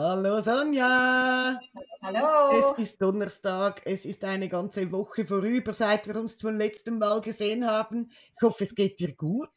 Hallo Sonja! Hallo! Es ist Donnerstag, es ist eine ganze Woche vorüber, seit wir uns zum letzten Mal gesehen haben. Ich hoffe, es geht dir gut.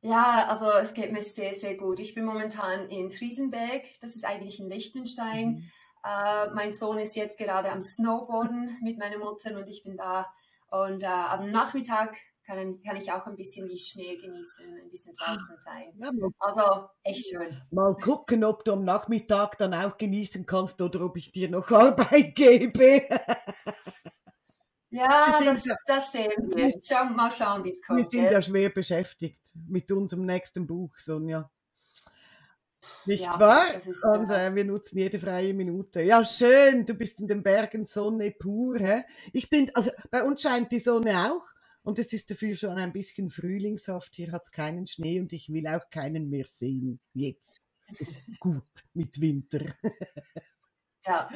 Ja, also es geht mir sehr, sehr gut. Ich bin momentan in Triesenberg, das ist eigentlich in Liechtenstein. Mhm. Äh, mein Sohn ist jetzt gerade am Snowboarden mit meiner Mutter und ich bin da. Und äh, am Nachmittag kann, kann ich auch ein bisschen die Schnee genießen, ein bisschen draußen sein. Ja, also echt schön. Mal gucken, ob du am Nachmittag dann auch genießen kannst oder ob ich dir noch Arbeit gebe. Ja, das, ja, das, sehen wir. Schau, mal schauen, wie es kommt. Wir sind ja. schwer beschäftigt mit unserem nächsten Buch, Sonja. Nicht ja, wahr? Und äh, wir nutzen jede freie Minute. Ja, schön, du bist in den Bergen Sonne pur. Hä? Ich bin, also bei uns scheint die Sonne auch. Und es ist dafür schon ein bisschen frühlingshaft. Hier hat es keinen Schnee und ich will auch keinen mehr sehen. Jetzt ist gut mit Winter. ja.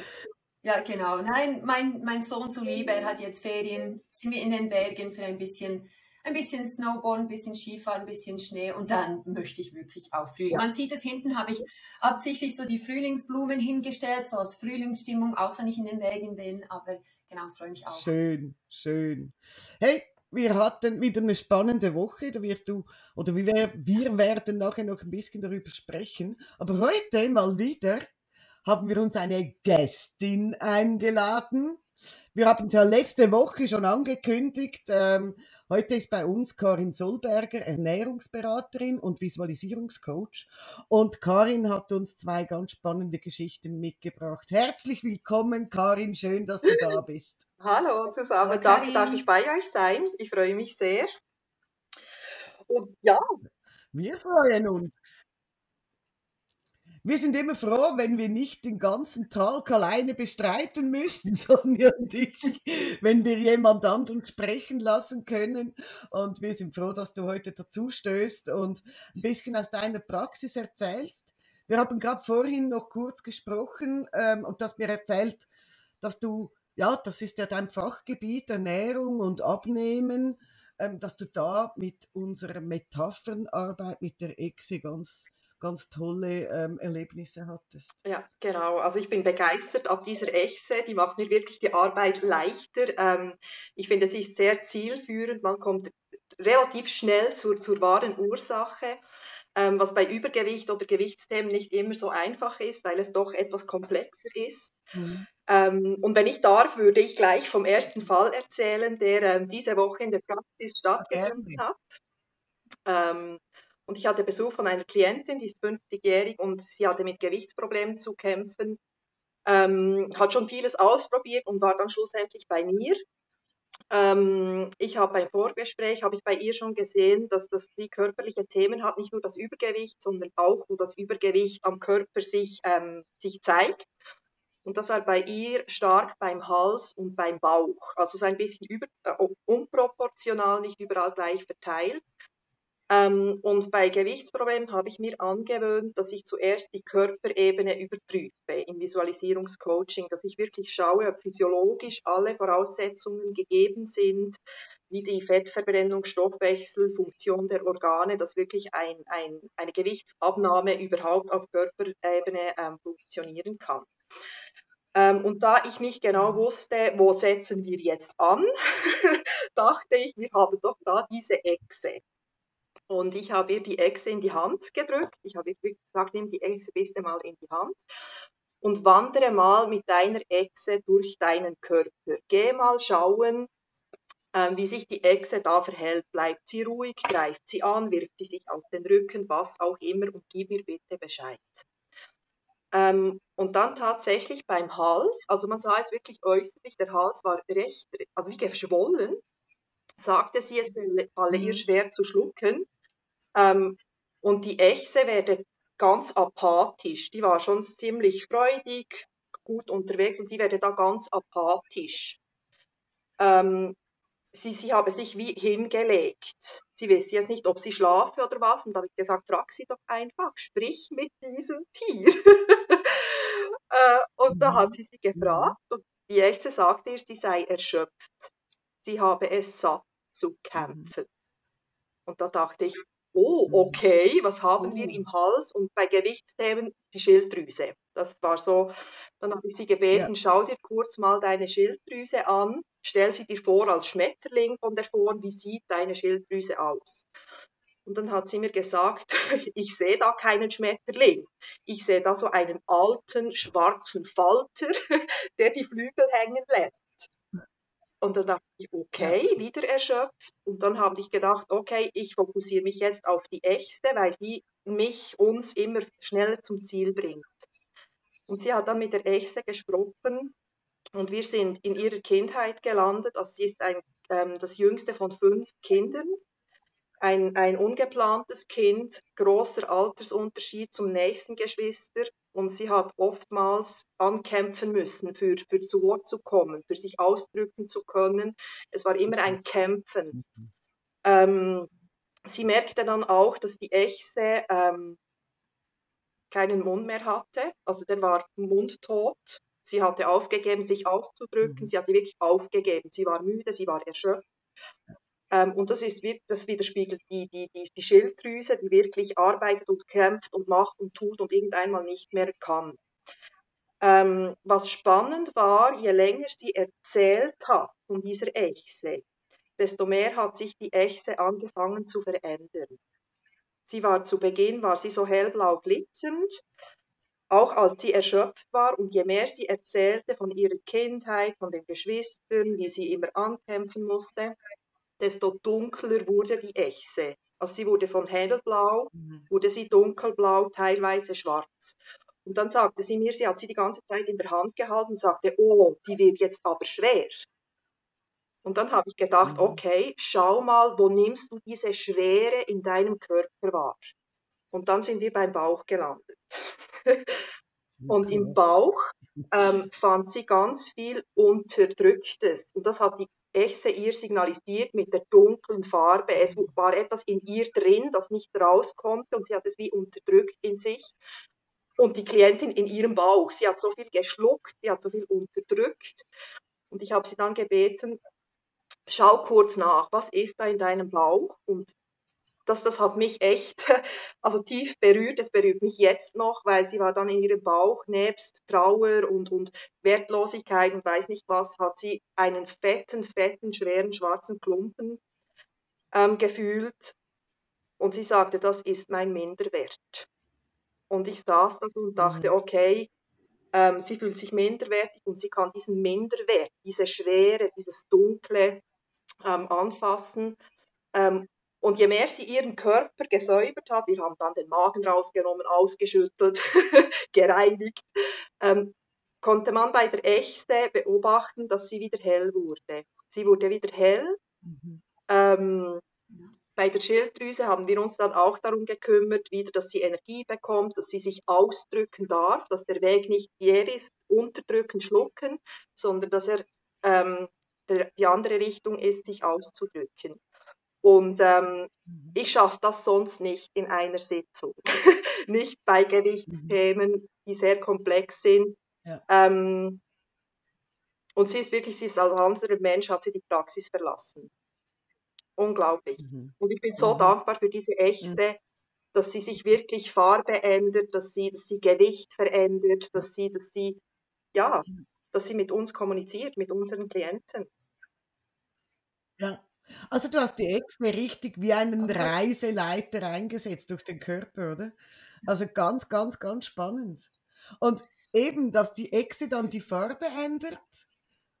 Ja, genau. Nein, mein, mein Sohn zuliebe, er hat jetzt Ferien, sind wir in den Bergen für ein bisschen, ein bisschen Snowboard, ein bisschen Skifahren, ein bisschen Schnee und dann möchte ich wirklich auch Frühling. Ja. Man sieht es hinten, habe ich absichtlich so die Frühlingsblumen hingestellt, so als Frühlingsstimmung, auch wenn ich in den Bergen bin, aber genau, freue mich auch. Schön, schön. Hey, wir hatten wieder eine spannende Woche, da wirst du, oder wir, wir werden nachher noch ein bisschen darüber sprechen. Aber heute mal wieder haben wir uns eine Gästin eingeladen. Wir haben es ja letzte Woche schon angekündigt. Ähm, heute ist bei uns Karin Solberger, Ernährungsberaterin und Visualisierungscoach. Und Karin hat uns zwei ganz spannende Geschichten mitgebracht. Herzlich willkommen, Karin. Schön, dass du da bist. Hallo zusammen. Hallo, Danke, darf ich bei euch sein. Ich freue mich sehr. Und ja. Wir freuen uns. Wir sind immer froh, wenn wir nicht den ganzen Tag alleine bestreiten müssen, Sonja und wenn wir jemand anderen sprechen lassen können. Und wir sind froh, dass du heute dazu stößt und ein bisschen aus deiner Praxis erzählst. Wir haben gerade vorhin noch kurz gesprochen ähm, und du hast mir erzählt, dass du, ja, das ist ja dein Fachgebiet, Ernährung und Abnehmen, ähm, dass du da mit unserer Metaphernarbeit mit der Exe ganz ganz tolle ähm, Erlebnisse hattest. Ja, genau. Also ich bin begeistert ab dieser Echse. Die macht mir wirklich die Arbeit leichter. Ähm, ich finde, sie ist sehr zielführend. Man kommt relativ schnell zur, zur wahren Ursache. Ähm, was bei Übergewicht oder Gewichtsthemen nicht immer so einfach ist, weil es doch etwas komplexer ist. Mhm. Ähm, und wenn ich darf, würde ich gleich vom ersten Fall erzählen, der ähm, diese Woche in der Praxis stattgefunden hat. Und ich hatte Besuch von einer Klientin, die ist 50-jährig und sie hatte mit Gewichtsproblemen zu kämpfen, ähm, hat schon vieles ausprobiert und war dann schlussendlich bei mir. Ähm, ich habe beim Vorgespräch, habe ich bei ihr schon gesehen, dass das die körperliche Themen hat, nicht nur das Übergewicht, sondern auch, wo das Übergewicht am Körper sich, ähm, sich zeigt. Und das war bei ihr stark beim Hals und beim Bauch. Also so ein bisschen über, äh, unproportional, nicht überall gleich verteilt. Ähm, und bei Gewichtsproblemen habe ich mir angewöhnt, dass ich zuerst die Körperebene überprüfe im Visualisierungscoaching, dass ich wirklich schaue, ob physiologisch alle Voraussetzungen gegeben sind, wie die Fettverbrennung, Stoffwechsel, Funktion der Organe, dass wirklich ein, ein, eine Gewichtsabnahme überhaupt auf Körperebene ähm, funktionieren kann. Ähm, und da ich nicht genau wusste, wo setzen wir jetzt an, dachte ich, wir haben doch da diese Echse. Und ich habe ihr die Echse in die Hand gedrückt. Ich habe ihr gesagt, nimm die Echse bitte mal in die Hand und wandere mal mit deiner Echse durch deinen Körper. Geh mal schauen, ähm, wie sich die Echse da verhält. Bleibt sie ruhig, greift sie an, wirft sie sich auf den Rücken, was auch immer und gib mir bitte Bescheid. Ähm, und dann tatsächlich beim Hals, also man sah es wirklich äußerlich, der Hals war recht, also wie geschwollen, sagte sie, es falle ihr mhm. schwer zu schlucken. Ähm, und die Echse werde ganz apathisch. Die war schon ziemlich freudig, gut unterwegs und die werde da ganz apathisch. Ähm, sie, sie habe sich wie hingelegt. Sie wisse jetzt nicht, ob sie schlafe oder was. Und da habe ich gesagt, frag sie doch einfach, sprich mit diesem Tier. äh, und da hat sie sie gefragt und die Echse sagte ihr, sie sei erschöpft. Sie habe es satt zu kämpfen. Und da dachte ich, oh, okay, was haben wir im Hals? Und bei Gewichtsthemen die Schilddrüse. Das war so, dann habe ich sie gebeten, ja. schau dir kurz mal deine Schilddrüse an, stell sie dir vor als Schmetterling von der Form, wie sieht deine Schilddrüse aus? Und dann hat sie mir gesagt, ich sehe da keinen Schmetterling. Ich sehe da so einen alten, schwarzen Falter, der die Flügel hängen lässt. Und dann dachte ich, okay, wieder erschöpft. Und dann habe ich gedacht, okay, ich fokussiere mich jetzt auf die Ächste, weil die mich, uns immer schneller zum Ziel bringt. Und sie hat dann mit der Echse gesprochen und wir sind in ihrer Kindheit gelandet. Also sie ist ein, ähm, das jüngste von fünf Kindern ein, ein ungeplantes Kind, großer Altersunterschied zum nächsten Geschwister und sie hat oftmals ankämpfen müssen, für, für zu Wort zu kommen, für sich ausdrücken zu können. Es war immer ein Kämpfen. Ähm, sie merkte dann auch, dass die Echse ähm, keinen Mund mehr hatte, also der war mundtot. Sie hatte aufgegeben, sich auszudrücken. Mhm. Sie hatte wirklich aufgegeben. Sie war müde, sie war erschöpft. Ähm, und das, ist, das widerspiegelt die, die, die, die Schilddrüse, die wirklich arbeitet und kämpft und macht und tut und irgendeinmal nicht mehr kann. Ähm, was spannend war, je länger sie erzählt hat von dieser Echse, desto mehr hat sich die Echse angefangen zu verändern. Sie war zu Beginn war sie so hellblau glitzernd, auch als sie erschöpft war und je mehr sie erzählte von ihrer Kindheit, von den Geschwistern, wie sie immer ankämpfen musste, desto dunkler wurde die Echse. Also sie wurde von hellblau, mhm. wurde sie dunkelblau, teilweise schwarz. Und dann sagte sie mir, sie hat sie die ganze Zeit in der Hand gehalten und sagte, oh, die wird jetzt aber schwer. Und dann habe ich gedacht, mhm. okay, schau mal, wo nimmst du diese Schwere in deinem Körper wahr? Und dann sind wir beim Bauch gelandet. und im Bauch ähm, fand sie ganz viel Unterdrücktes. Und das hat die Echse ihr signalisiert mit der dunklen Farbe. Es war etwas in ihr drin, das nicht raus konnte und sie hat es wie unterdrückt in sich. Und die Klientin in ihrem Bauch, sie hat so viel geschluckt, sie hat so viel unterdrückt. Und ich habe sie dann gebeten, schau kurz nach, was ist da in deinem Bauch? Und das, das hat mich echt also tief berührt. Es berührt mich jetzt noch, weil sie war dann in ihrem Bauch, nebst Trauer und, und Wertlosigkeit und weiß nicht was, hat sie einen fetten, fetten, schweren, schwarzen Klumpen ähm, gefühlt. Und sie sagte, das ist mein Minderwert. Und ich saß da und dachte, mhm. okay, ähm, sie fühlt sich minderwertig und sie kann diesen Minderwert, diese Schwere, dieses Dunkle ähm, anfassen ähm, und je mehr sie ihren Körper gesäubert hat, wir haben dann den Magen rausgenommen, ausgeschüttelt, gereinigt, ähm, konnte man bei der Echse beobachten, dass sie wieder hell wurde. Sie wurde wieder hell. Mhm. Ähm, bei der Schilddrüse haben wir uns dann auch darum gekümmert, wieder, dass sie Energie bekommt, dass sie sich ausdrücken darf, dass der Weg nicht der ist, unterdrücken, schlucken, sondern dass er ähm, der, die andere Richtung ist, sich auszudrücken. Und ähm, mhm. ich schaffe das sonst nicht in einer Sitzung. nicht bei Gewichtsthemen, mhm. die sehr komplex sind. Ja. Ähm, und sie ist wirklich, sie ist als anderer Mensch, hat sie die Praxis verlassen. Unglaublich. Mhm. Und ich bin so mhm. dankbar für diese Echte, mhm. dass sie sich wirklich Farbe ändert, dass sie, dass sie Gewicht verändert, dass sie, dass sie, ja, dass sie mit uns kommuniziert, mit unseren Klienten. Ja, also du hast die Echse richtig wie einen Reiseleiter eingesetzt durch den Körper, oder? Also ganz, ganz, ganz spannend. Und eben, dass die Echse dann die Farbe ändert,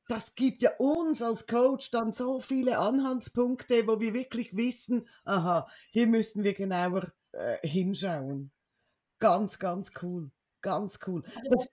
das gibt ja uns als Coach dann so viele Anhaltspunkte, wo wir wirklich wissen, aha, hier müssen wir genauer äh, hinschauen. Ganz, ganz cool. Ganz cool. Das,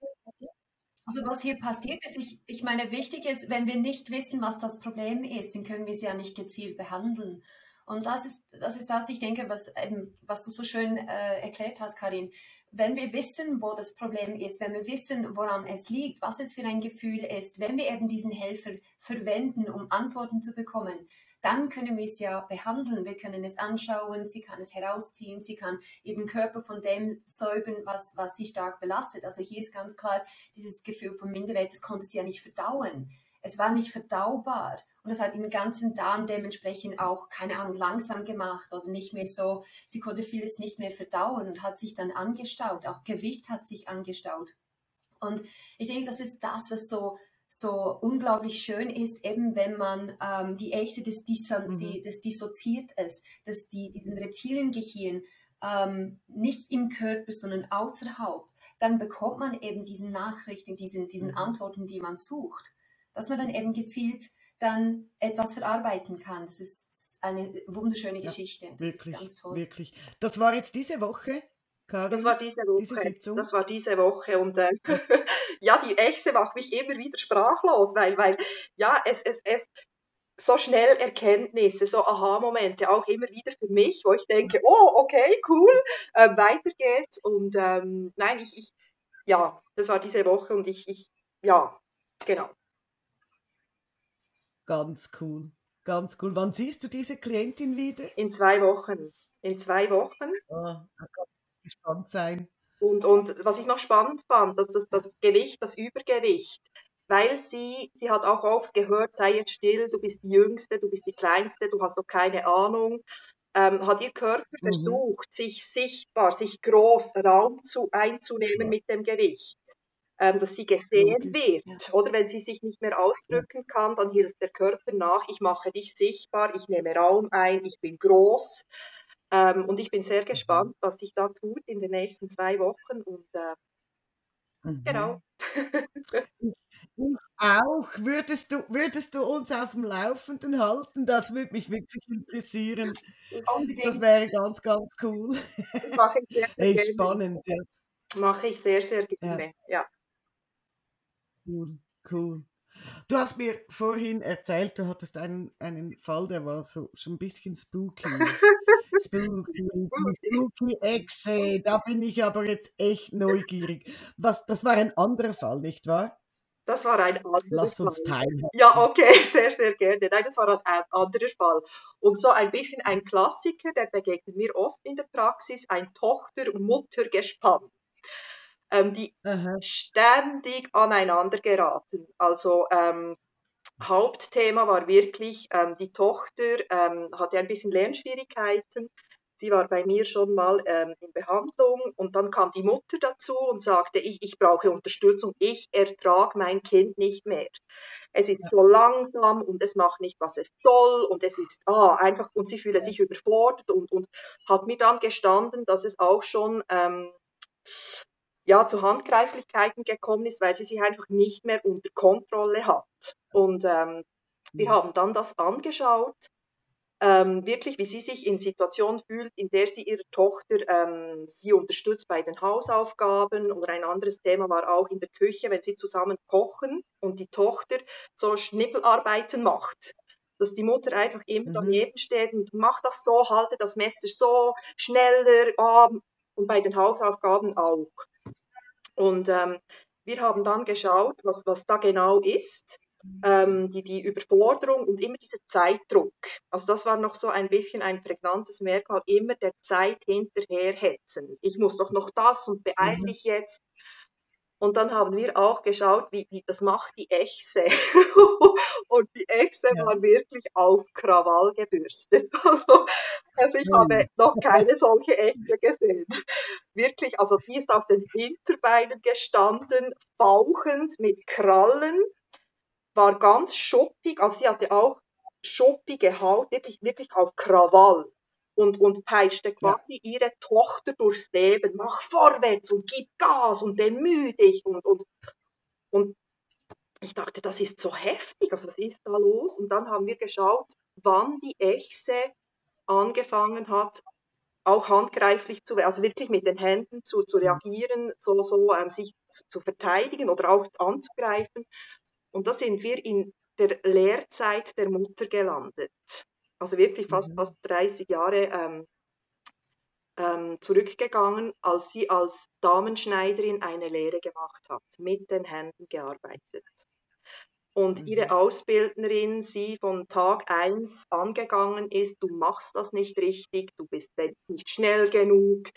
also was hier passiert ist, ich, ich meine, wichtig ist, wenn wir nicht wissen, was das Problem ist, dann können wir sie ja nicht gezielt behandeln. Und das ist, das ist das, ich denke, was, eben, was du so schön äh, erklärt hast, Karin. Wenn wir wissen, wo das Problem ist, wenn wir wissen, woran es liegt, was es für ein Gefühl ist, wenn wir eben diesen Helfer verwenden, um Antworten zu bekommen, dann können wir es ja behandeln. Wir können es anschauen, sie kann es herausziehen, sie kann ihren Körper von dem säubern, was, was sie stark belastet. Also hier ist ganz klar dieses Gefühl von Minderwert, das konnte sie ja nicht verdauen. es war nicht verdaubar. Und das hat den ganzen Darm dementsprechend auch, keine Ahnung, langsam gemacht oder nicht mehr so. Sie konnte vieles nicht mehr verdauen und hat sich dann angestaut. Auch Gewicht hat sich angestaut. Und ich denke, das ist das, was so, so unglaublich schön ist, eben wenn man ähm, die Echte des, Disso mhm. die, des Dissoziert ist, dass die, diesen Reptiliengehirn ähm, nicht im Körper, sondern außerhalb, dann bekommt man eben diese Nachrichten, diesen, diesen mhm. Antworten, die man sucht. Dass man dann eben gezielt dann etwas verarbeiten kann. Das ist eine wunderschöne ja, Geschichte. Das wirklich, ganz toll. Wirklich. Das war jetzt diese Woche. Karin, das war diese Woche. Diese das war diese Woche und äh, ja, die Echse macht mich immer wieder sprachlos, weil, weil ja, es, es, es so schnell Erkenntnisse, so Aha-Momente, auch immer wieder für mich, wo ich denke, oh, okay, cool, äh, weiter geht's. Und ähm, nein, ich, ich, ja, das war diese Woche und ich, ich, ja, genau. Ganz cool. Ganz cool. Wann siehst du diese Klientin wieder? In zwei Wochen. In zwei Wochen. Oh, gespannt sein. Und, und was ich noch spannend fand, dass das, das Gewicht, das Übergewicht, weil sie, sie hat auch oft gehört, sei jetzt still, du bist die Jüngste, du bist die Kleinste, du hast doch keine Ahnung, ähm, hat ihr Körper mhm. versucht, sich sichtbar, sich groß Raum zu, einzunehmen mit dem Gewicht ähm, dass sie gesehen wird. Oder wenn sie sich nicht mehr ausdrücken kann, dann hilft der Körper nach, ich mache dich sichtbar, ich nehme Raum ein, ich bin groß. Ähm, und ich bin sehr gespannt, was sich da tut in den nächsten zwei Wochen. Und äh, mhm. genau. auch. Würdest du, würdest du uns auf dem Laufenden halten? Das würde mich wirklich interessieren. Unbedingt. Das wäre ganz, ganz cool. Das mache ich sehr, sehr Echt spannend, ja. Mache ich sehr, sehr gerne, ja. ja. Cool, cool. Du hast mir vorhin erzählt, du hattest einen, einen Fall, der war so schon ein bisschen spooky. spooky Exe, da bin ich aber jetzt echt neugierig. Was, das war ein anderer Fall, nicht wahr? Das war ein anderer Lass uns teilen. Ja, okay, sehr, sehr gerne. Nein, das war ein anderer Fall. Und so ein bisschen ein Klassiker, der begegnet mir oft in der Praxis, ein Tochter-Mutter-Gespann ähm, die Aha. ständig aneinander geraten. Also ähm, Hauptthema war wirklich, ähm, die Tochter ähm, hatte ein bisschen Lernschwierigkeiten. Sie war bei mir schon mal ähm, in Behandlung und dann kam die Mutter dazu und sagte, ich, ich brauche Unterstützung, ich ertrage mein Kind nicht mehr. Es ist so langsam und es macht nicht, was es soll und es ist ah, einfach und sie fühle sich überfordert und, und hat mir dann gestanden, dass es auch schon ähm, ja, zu Handgreiflichkeiten gekommen ist, weil sie sich einfach nicht mehr unter Kontrolle hat. Und ähm, wir mhm. haben dann das angeschaut, ähm, wirklich, wie sie sich in Situationen fühlt, in der sie ihre Tochter ähm, sie unterstützt bei den Hausaufgaben. Oder ein anderes Thema war auch in der Küche, wenn sie zusammen kochen und die Tochter so Schnippelarbeiten macht dass die Mutter einfach immer mhm. daneben steht und macht das so, halte das Messer so schneller oh, und bei den Hausaufgaben auch. Und ähm, wir haben dann geschaut, was, was da genau ist, ähm, die, die Überforderung und immer dieser Zeitdruck. Also das war noch so ein bisschen ein prägnantes Merkmal, immer der Zeit hinterherhetzen. Ich muss doch noch das und beeil mhm. dich jetzt. Und dann haben wir auch geschaut, wie, wie das macht die Echse. und die Echse ja. war wirklich auf Krawall gebürstet. also ich habe noch keine solche Echse gesehen. Wirklich, also die ist auf den Hinterbeinen gestanden, fauchend mit Krallen, war ganz schuppig, also sie hatte auch schuppige Haut, wirklich, wirklich auf Krawall und, und peitschte quasi ja. ihre Tochter durchs Leben, mach vorwärts und gib Gas und bemühe dich und, und, und ich dachte, das ist so heftig, also was ist da los? Und dann haben wir geschaut, wann die Echse angefangen hat, auch handgreiflich zu also wirklich mit den Händen zu, zu mhm. reagieren, so, so ähm, sich zu verteidigen oder auch anzugreifen. Und da sind wir in der Lehrzeit der Mutter gelandet also wirklich fast, mhm. fast 30 Jahre ähm, ähm, zurückgegangen, als sie als Damenschneiderin eine Lehre gemacht hat, mit den Händen gearbeitet. Und mhm. ihre Ausbildnerin sie von Tag 1 angegangen ist, du machst das nicht richtig, du bist nicht schnell genug.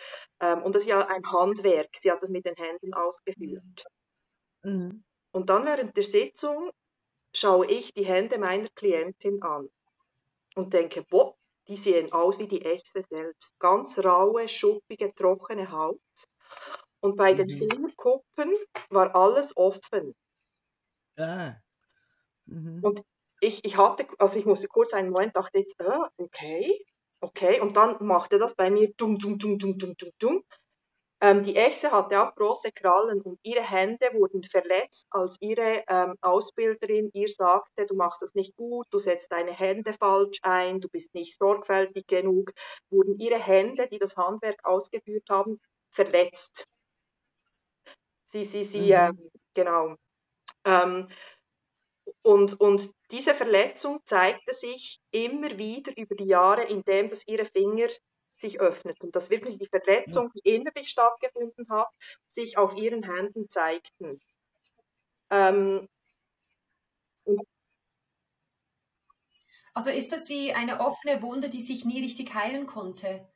Ähm, und das ist ja ein Handwerk, sie hat das mit den Händen ausgeführt. Mhm. Und dann während der Sitzung schaue ich die Hände meiner Klientin an und denke, boah, die sehen aus wie die Echse selbst. Ganz raue, schuppige, trockene Haut. Und bei mhm. den Fingerkuppen war alles offen. Ah. Mhm. Und ich, ich hatte, also ich musste kurz einen Moment, dachte jetzt, äh, okay, okay. Und dann machte das bei mir dumm, dumm, dumm, dumm, dumm, dumm, dumm. Ähm, die Echse hatte auch große Krallen und ihre Hände wurden verletzt, als ihre ähm, Ausbilderin ihr sagte, du machst das nicht gut, du setzt deine Hände falsch ein, du bist nicht sorgfältig genug, wurden ihre Hände, die das Handwerk ausgeführt haben, verletzt. Sie, sie, sie, mhm. ähm, genau. Ähm, und, und diese Verletzung zeigte sich immer wieder über die Jahre, indem dass ihre Finger sich öffneten, dass wirklich die Verletzung, die innerlich stattgefunden hat, sich auf ihren Händen zeigten. Ähm, also ist das wie eine offene Wunde, die sich nie richtig heilen konnte?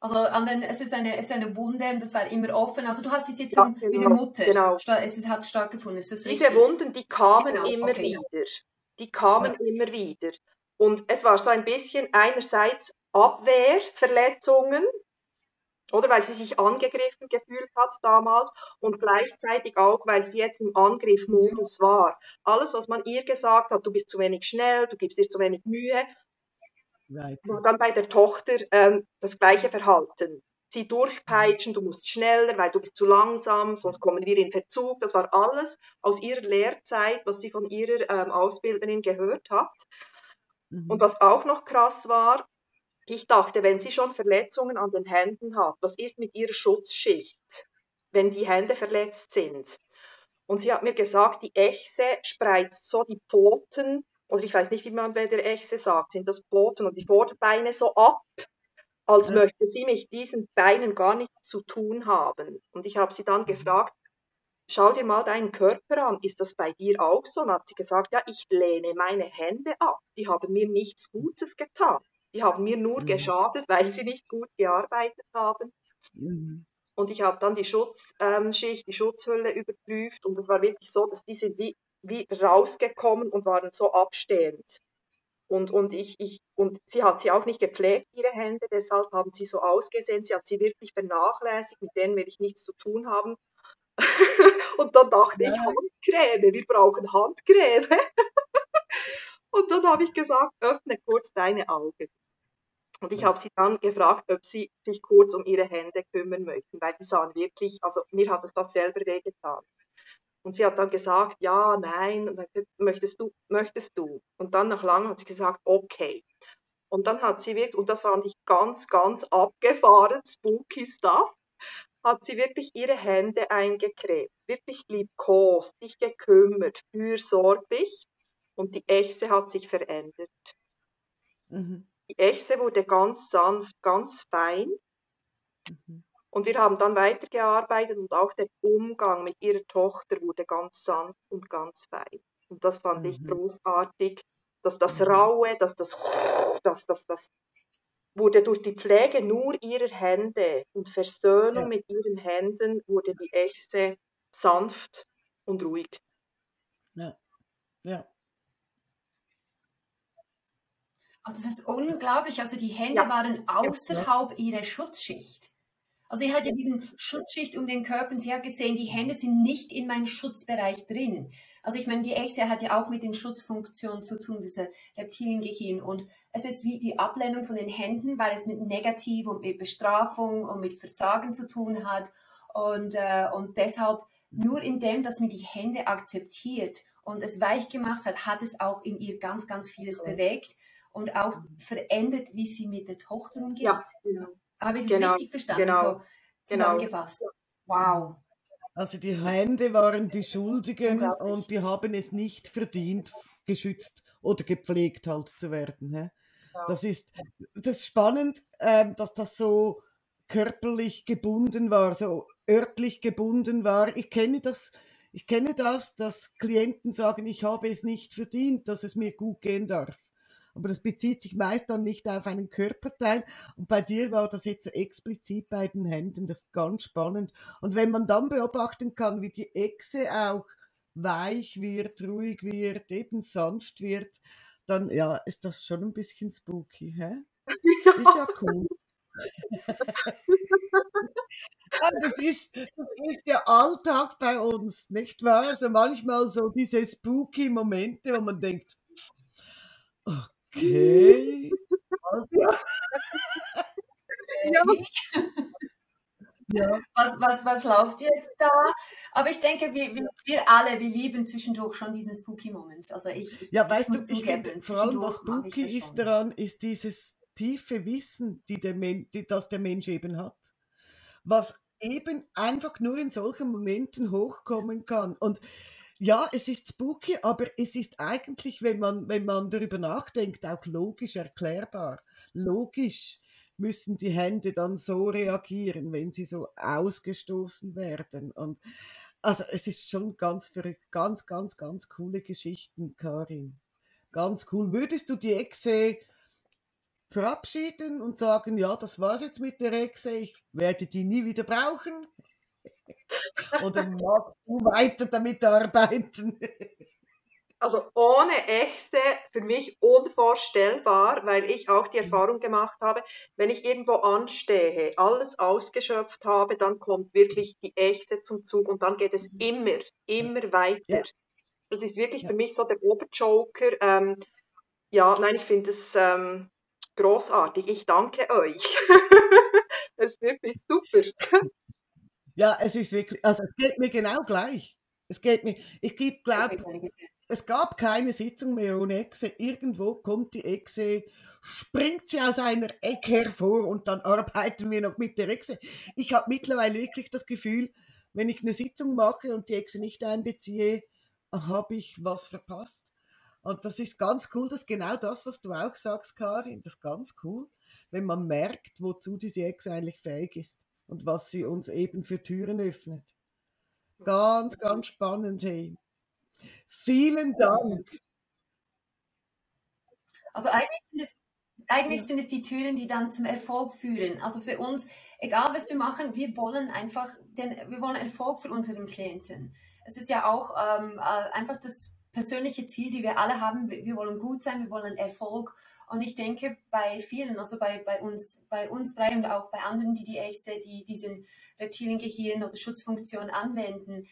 Also an den, es, ist eine, es ist eine Wunde das war immer offen. Also du hast die Sitzung ja, genau, mit der Mutter. Genau. Es hat stattgefunden. Ist das Diese richtig? Wunden, die kamen genau, immer okay, wieder. Die kamen ja. immer wieder. Und es war so ein bisschen einerseits Abwehrverletzungen, oder weil sie sich angegriffen gefühlt hat damals und gleichzeitig auch, weil sie jetzt im Angriffmodus war. Alles, was man ihr gesagt hat, du bist zu wenig schnell, du gibst dir zu wenig Mühe. Und dann bei der Tochter ähm, das gleiche Verhalten. Sie durchpeitschen, du musst schneller, weil du bist zu langsam, sonst kommen wir in Verzug. Das war alles aus ihrer Lehrzeit, was sie von ihrer ähm, Ausbilderin gehört hat. Mhm. Und was auch noch krass war, ich dachte, wenn sie schon Verletzungen an den Händen hat, was ist mit ihrer Schutzschicht, wenn die Hände verletzt sind? Und sie hat mir gesagt, die Echse spreizt so die Pfoten oder ich weiß nicht, wie man bei der Echse sagt, sind das Boten und die Vorderbeine so ab, als ja. möchte sie mit diesen Beinen gar nichts zu tun haben. Und ich habe sie dann mhm. gefragt, schau dir mal deinen Körper an, ist das bei dir auch so? Und hat sie gesagt, ja, ich lehne meine Hände ab, die haben mir nichts Gutes getan. Die haben mir nur mhm. geschadet, weil sie nicht gut gearbeitet haben. Mhm. Und ich habe dann die Schutzschicht, ähm, die Schutzhülle überprüft und es war wirklich so, dass die sind wie wie rausgekommen und waren so abstehend. Und, und, ich, ich, und sie hat sie auch nicht gepflegt, ihre Hände, deshalb haben sie so ausgesehen. Sie hat sie wirklich vernachlässigt, mit denen will ich nichts zu tun haben. und dann dachte Nein. ich, Handcreme, wir brauchen Handcreme. und dann habe ich gesagt, öffne kurz deine Augen. Und ich habe sie dann gefragt, ob sie sich kurz um ihre Hände kümmern möchten, weil die sahen wirklich, also mir hat es fast selber wehgetan. Und sie hat dann gesagt, ja, nein, und dann gesagt, möchtest du, möchtest du? Und dann nach langem hat sie gesagt, okay. Und dann hat sie wirklich, und das fand ich ganz, ganz abgefahren, spooky stuff, hat sie wirklich ihre Hände eingecremt, wirklich liebkost, sich gekümmert, fürsorglich und die Echse hat sich verändert. Mhm. Die Echse wurde ganz sanft, ganz fein. Mhm. Und wir haben dann weitergearbeitet und auch der Umgang mit ihrer Tochter wurde ganz sanft und ganz fein. Und das fand mhm. ich großartig, dass das mhm. Raue, dass das, dass das, das wurde durch die Pflege nur ihrer Hände und Versöhnung ja. mit ihren Händen wurde die Echse sanft und ruhig. Ja, ja. Also das ist unglaublich. Also die Hände ja. waren außerhalb ihrer Schutzschicht. Also sie hat ja diesen Schutzschicht um den Körper hat gesehen, die Hände sind nicht in meinem Schutzbereich drin. Also ich meine, die Echse hat ja auch mit den Schutzfunktionen zu tun, diese Reptiliengehirn. Und es ist wie die Ablehnung von den Händen, weil es mit Negativ und mit Bestrafung und mit Versagen zu tun hat. Und, äh, und deshalb nur indem, dass man die Hände akzeptiert und es weich gemacht hat, hat es auch in ihr ganz, ganz vieles bewegt und auch verändert, wie sie mit der Tochter umgeht. Ja, genau. Habe ich es genau, richtig verstanden? Genau, so genau. zusammengefasst. Genau. Wow. Also die Hände waren die Schuldigen und die haben es nicht verdient, geschützt oder gepflegt halt zu werden. He? Ja. Das ist das ist spannend, ähm, dass das so körperlich gebunden war, so örtlich gebunden war. Ich kenne das, ich kenne das, dass Klienten sagen, ich habe es nicht verdient, dass es mir gut gehen darf aber das bezieht sich meist dann nicht auf einen Körperteil. Und bei dir war das jetzt so explizit bei den Händen, das ist ganz spannend. Und wenn man dann beobachten kann, wie die Echse auch weich wird, ruhig wird, eben sanft wird, dann ja, ist das schon ein bisschen spooky, hä? Ist ja cool. das, ist, das ist ja Alltag bei uns, nicht wahr? Also manchmal so diese spooky Momente, wo man denkt, okay. ja. Ja. Was, was, was läuft jetzt da? Aber ich denke, wir, wir, alle, wir lieben zwischendurch schon diesen Spooky Moments. Also ich, ich ja, weißt ich du, ich finde vor allem, was spooky ist daran, ist dieses tiefe Wissen, die der Men die, das der Mensch eben hat. Was eben einfach nur in solchen Momenten hochkommen kann. Und ja, es ist spooky, aber es ist eigentlich, wenn man, wenn man darüber nachdenkt, auch logisch erklärbar. Logisch müssen die Hände dann so reagieren, wenn sie so ausgestoßen werden. Und also es ist schon ganz verrückt, ganz, ganz, ganz coole Geschichten, Karin. Ganz cool. Würdest du die Echse verabschieden und sagen, ja, das war's jetzt mit der Echse, ich werde die nie wieder brauchen? Oder magst du weiter damit arbeiten? Also ohne Echse für mich unvorstellbar, weil ich auch die mhm. Erfahrung gemacht habe, wenn ich irgendwo anstehe, alles ausgeschöpft habe, dann kommt wirklich die Echse zum Zug und dann geht es mhm. immer, immer weiter. Ja. Das ist wirklich ja. für mich so der Oberjoker. Ähm, ja, nein, ich finde es ähm, großartig. Ich danke euch. das ist wirklich super. Ja, es ist wirklich, also es geht mir genau gleich. Es geht mir, ich glaube, es gab keine Sitzung mehr ohne Echse. Irgendwo kommt die Echse, springt sie aus einer Ecke hervor und dann arbeiten wir noch mit der Echse. Ich habe mittlerweile wirklich das Gefühl, wenn ich eine Sitzung mache und die Echse nicht einbeziehe, habe ich was verpasst. Und das ist ganz cool, das ist genau das, was du auch sagst, Karin. Das ist ganz cool, wenn man merkt, wozu diese Echse eigentlich fähig ist und was sie uns eben für Türen öffnet. Ganz, ganz spannend, hey. Vielen Dank. Also eigentlich sind es eigentlich sind es die Türen, die dann zum Erfolg führen. Also für uns, egal was wir machen, wir wollen einfach, den, wir wollen Erfolg für unseren Klienten. Es ist ja auch ähm, äh, einfach das persönliche Ziel, die wir alle haben. Wir wollen gut sein, wir wollen Erfolg. Und ich denke, bei vielen, also bei, bei, uns, bei uns drei und auch bei anderen, die die Echse, die diesen Reptiliengehirn oder Schutzfunktion anwenden,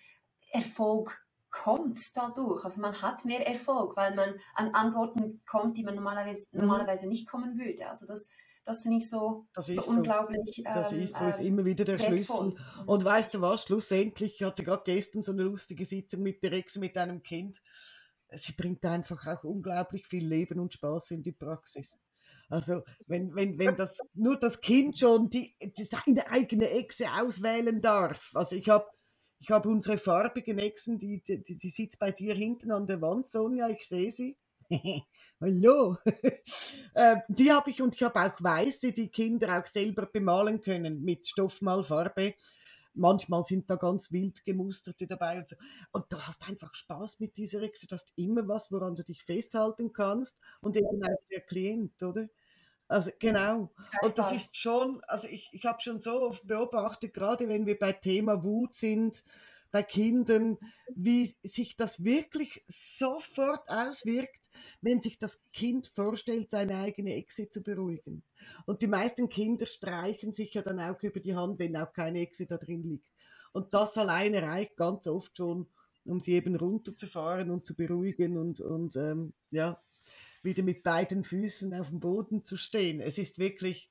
Erfolg kommt dadurch. Also man hat mehr Erfolg, weil man an Antworten kommt, die man normalerweise, mhm. normalerweise nicht kommen würde. Also das, das finde ich so, so, so, unglaublich. Das ähm, ist so, ist ähm, immer wieder der wertvoll. Schlüssel. Und weißt du was, schlussendlich, ich hatte gerade gestern so eine lustige Sitzung mit der Ex mit einem Kind. Sie bringt einfach auch unglaublich viel Leben und Spaß in die Praxis. Also wenn, wenn, wenn das nur das Kind schon die, die seine eigene Echse auswählen darf. Also ich habe ich habe unsere farbigen Echsen, die, die, die, sitzt bei dir hinten an der Wand, Sonja, ich sehe sie. Hallo. äh, die habe ich und ich habe auch weiße, die Kinder auch selber bemalen können mit Stoffmalfarbe. Manchmal sind da ganz wild gemusterte dabei und so. Und du hast einfach Spaß mit dieser Echse. Du hast immer was, woran du dich festhalten kannst und eben auch der Klient, oder? Also genau. Und das ist schon, also ich, ich habe schon so oft beobachtet, gerade wenn wir bei Thema Wut sind, bei Kindern, wie sich das wirklich sofort auswirkt, wenn sich das Kind vorstellt, seine eigene Echse zu beruhigen. Und die meisten Kinder streichen sich ja dann auch über die Hand, wenn auch keine Echse da drin liegt. Und das alleine reicht ganz oft schon, um sie eben runterzufahren und zu beruhigen und, und ähm, ja, wieder mit beiden Füßen auf dem Boden zu stehen. Es ist wirklich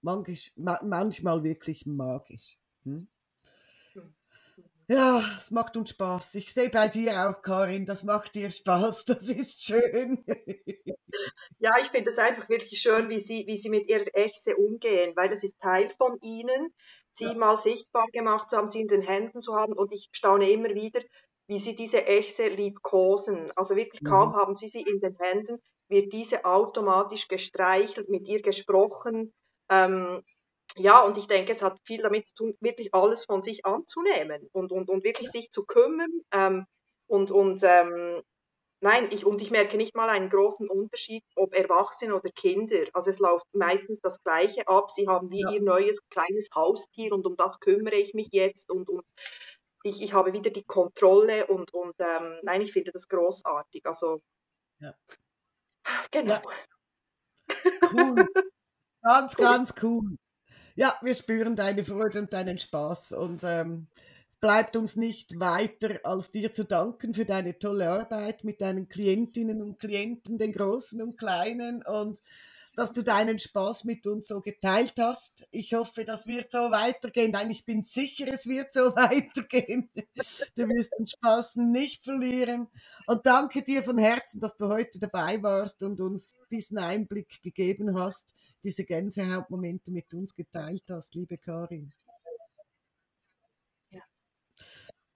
manchmal wirklich magisch. Hm? Ja, es macht uns Spaß. Ich sehe bei dir auch, Karin, das macht dir Spaß. Das ist schön. Ja, ich finde es einfach wirklich schön, wie Sie, wie Sie mit Ihrer Echse umgehen, weil das ist Teil von Ihnen, Sie ja. mal sichtbar gemacht zu haben, Sie in den Händen zu haben. Und ich staune immer wieder, wie Sie diese Echse liebkosen. Also wirklich kaum mhm. haben Sie sie in den Händen, wird diese automatisch gestreichelt, mit ihr gesprochen. Ähm, ja, und ich denke, es hat viel damit zu tun, wirklich alles von sich anzunehmen und, und, und wirklich sich zu kümmern. Ähm, und und ähm, nein, ich, und ich merke nicht mal einen großen Unterschied, ob Erwachsene oder Kinder. Also es läuft meistens das Gleiche ab. Sie haben wie ja. ihr neues kleines Haustier und um das kümmere ich mich jetzt. Und, und ich, ich habe wieder die Kontrolle und, und ähm, nein, ich finde das großartig. Also, Ja. genau. Ja. Cool. Ganz, ganz cool. Ja, wir spüren deine Freude und deinen Spaß und ähm, es bleibt uns nicht weiter, als dir zu danken für deine tolle Arbeit mit deinen Klientinnen und Klienten, den Großen und Kleinen und dass du deinen Spaß mit uns so geteilt hast. Ich hoffe, das wird so weitergehen. Nein, ich bin sicher, es wird so weitergehen. Du wirst den Spaß nicht verlieren. Und danke dir von Herzen, dass du heute dabei warst und uns diesen Einblick gegeben hast, diese Gänsehautmomente mit uns geteilt hast, liebe Karin.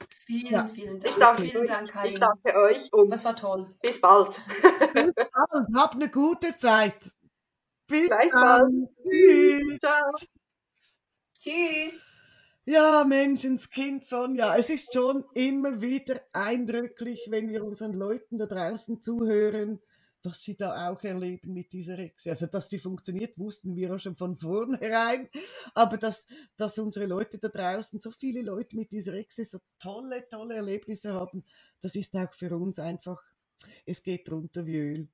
Vielen, Ja. vielen Ich Dank. danke, Vielen Dank, ich Karin. danke euch und Das war toll. bis bald. Und hab eine gute Zeit. Bis Gleichfalls. dann. Tschüss. Ciao. Tschüss. Ja, Menschenskind Sonja, es ist schon immer wieder eindrücklich, wenn wir unseren Leuten da draußen zuhören, was sie da auch erleben mit dieser Hexe. Also, dass sie funktioniert, wussten wir auch schon von vornherein, aber dass, dass unsere Leute da draußen, so viele Leute mit dieser Hexe so tolle, tolle Erlebnisse haben, das ist auch für uns einfach, es geht runter wie Öl.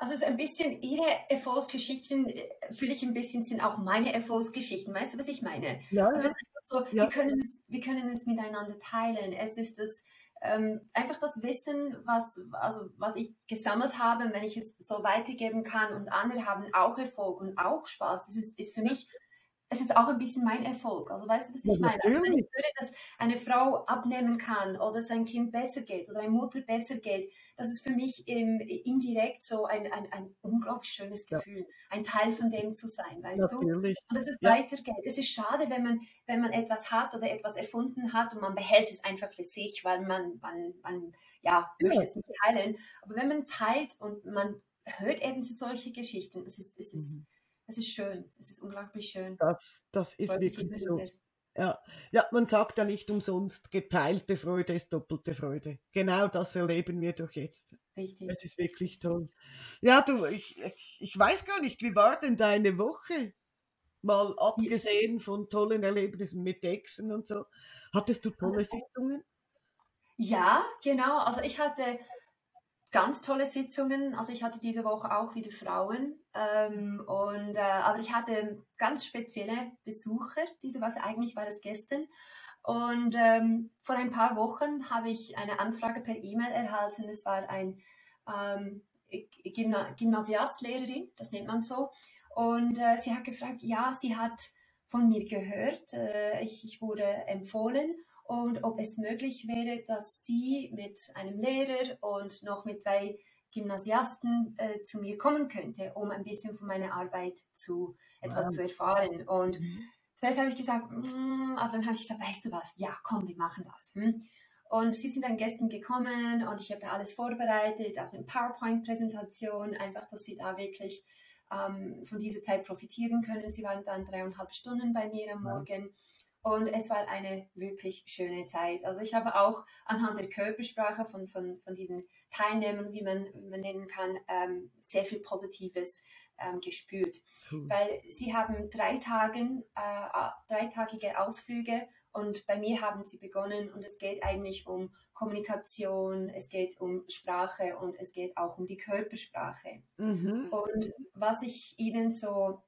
Also es ist ein bisschen, ihre Erfolgsgeschichten, äh, fühle ich ein bisschen, sind auch meine Erfolgsgeschichten. Weißt du, was ich meine? Ja, Also so, Ja. wir, können es, wir können es miteinander teilen. Es ist das, ähm, einfach das Wissen, was, also, was ich gesammelt habe, wenn ich es so weitergeben kann und andere haben auch Erfolg und auch Spaß. Das ist, ist für mich, es ist auch ein bisschen mein Erfolg. Also weißt du, was Ja, ich meine? Also, wenn ich höre, dass eine Frau abnehmen kann oder sein Kind besser geht oder eine Mutter besser geht, das ist für mich ähm, indirekt so ein, ein, ein unglaublich schönes Ja. Gefühl, ein Teil von dem zu sein, weißt du? natürlich. Und dass es Ja. weitergeht. Es ist schade, wenn man, wenn man etwas hat oder etwas erfunden hat und man behält es einfach für sich, weil man, man, man ja, Ja. möchte es nicht teilen. Aber wenn man teilt und man hört eben so solche Geschichten, es ist, es ist, Mhm. Es ist schön. Es ist unglaublich schön. Das, das ist Freut wirklich so. Ja. ja, man sagt ja nicht umsonst, geteilte Freude ist doppelte Freude. Genau das erleben wir doch jetzt. Richtig. Es ist wirklich toll. Ja, du, ich, ich- ich weiß gar nicht, wie war denn deine Woche? Mal abgesehen von tollen Erlebnissen mit Exen und so. Hattest du tolle Sitzungen? Ja, genau. Also ich hatte ganz tolle Sitzungen. Also ich hatte diese Woche auch wieder Frauen. Ähm, und, äh, aber ich hatte ganz spezielle Besucher diese Woche. Eigentlich war das gestern. Und ähm, vor ein paar Wochen habe ich eine Anfrage per E-Mail erhalten. Es war ein ähm, Gymna Gymnasiastlehrerin, das nennt man so. Und äh, sie hat gefragt, ja, sie hat von mir gehört, äh, ich, ich wurde empfohlen und ob es möglich wäre, dass sie mit einem Lehrer und noch mit drei Gymnasiasten äh, zu mir kommen könnte, um ein bisschen von meiner Arbeit zu etwas Wow. zu erfahren. Und Mhm. zuerst habe ich gesagt, mm, aber dann habe ich gesagt, weißt du was, ja, komm, wir machen das. Hm? Und sie sind dann gestern gekommen und ich habe da alles vorbereitet, auch eine PowerPoint-Präsentation, einfach, dass sie da wirklich ähm, von dieser Zeit profitieren können. Sie waren dann dreieinhalb Stunden bei mir am. Morgen und es war eine wirklich schöne Zeit. Also ich habe auch anhand der Körpersprache von, von, von diesen Teilnehmern, wie man, man nennen kann, ähm, sehr viel Positives ähm, gespürt Cool. weil sie haben drei, Tagen, äh, dreitagige Ausflüge und bei mir haben sie begonnen und es geht eigentlich um Kommunikation, es geht um Sprache und es geht auch um die Körpersprache. Mhm. Und was ich ihnen so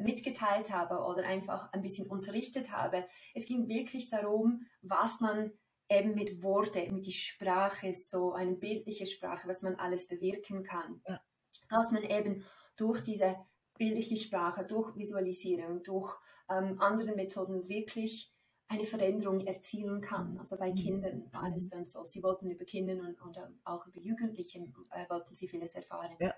mitgeteilt habe oder einfach ein bisschen unterrichtet habe, es ging wirklich darum, was man eben mit Worte, mit die Sprache, so eine bildliche Sprache, was man alles bewirken kann. Ja. Dass man eben durch diese bildliche Sprache, durch Visualisierung, durch ähm, andere Methoden wirklich eine Veränderung erzielen kann. Also bei Mhm. Kindern war es Mhm. dann so, sie wollten über Kinder und, und ähm, auch über Jugendliche äh, wollten sie vieles erfahren. Ja.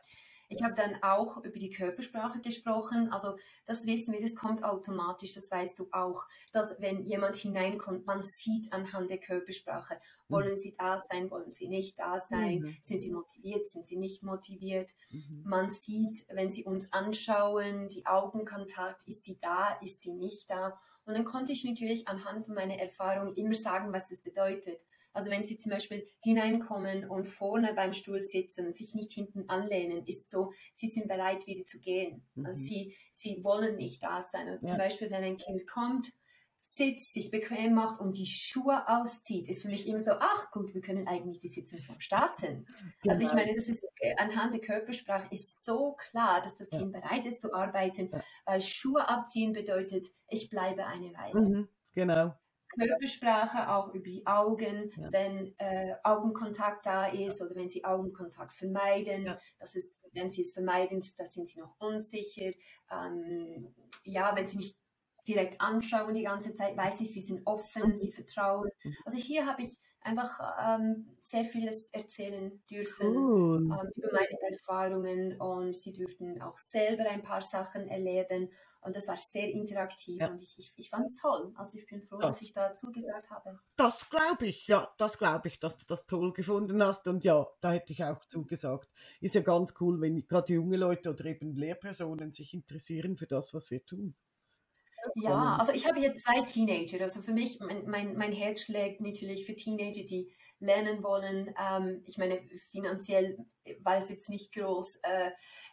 Ich habe dann auch über die Körpersprache gesprochen. Also das wissen wir, das kommt automatisch, das weißt du auch, dass wenn jemand hineinkommt, man sieht anhand der Körpersprache, wollen sie da sein, wollen sie nicht da sein, Mhm. sind sie motiviert, sind sie nicht motiviert. Mhm. Man sieht, wenn sie uns anschauen, die Augenkontakt, ist sie da, ist sie nicht da. Und dann konnte ich natürlich anhand von meiner Erfahrung immer sagen, was das bedeutet. Also wenn sie zum Beispiel hineinkommen und vorne beim Stuhl sitzen, sich nicht hinten anlehnen, ist so, sie sind bereit, wieder zu gehen. Also Mhm. sie, sie wollen nicht da sein. Und zum Ja. Beispiel, wenn ein Kind kommt, sitzt, sich bequem macht und die Schuhe auszieht, ist für mich immer so, ach gut, wir können eigentlich die Sitzung schon starten. Genau. Also ich genau. meine, das ist äh, anhand der Körpersprache ist so klar, dass das Kind ja. bereit ist zu arbeiten, ja. weil Schuhe abziehen bedeutet, ich bleibe eine Weile. Mhm, genau. Körpersprache auch über die Augen, ja. wenn äh, Augenkontakt da ist oder wenn sie Augenkontakt vermeiden. Ja. Das ist, wenn sie es vermeiden, da sind sie noch unsicher. Ähm, ja, wenn sie mich direkt anschauen die ganze Zeit, weiß ich, sie sind offen, mhm. sie vertrauen. Also hier habe ich einfach ähm, sehr vieles erzählen dürfen cool. ähm, über meine Erfahrungen und sie dürften auch selber ein paar Sachen erleben und das war sehr interaktiv ja. und ich, ich, ich fand es toll. Also ich bin froh, das, dass ich da zugesagt habe. Das glaube ich, ja, das glaube ich, dass du das toll gefunden hast und ja, da hätte ich auch zugesagt. Ist ja ganz cool, wenn gerade junge Leute oder eben Lehrpersonen sich interessieren für das, was wir tun. Ja, also ich habe hier zwei Teenager. Also für mich, mein, mein, mein Herz schlägt natürlich für Teenager, die lernen wollen. Ähm, ich meine, finanziell war es jetzt nicht groß äh,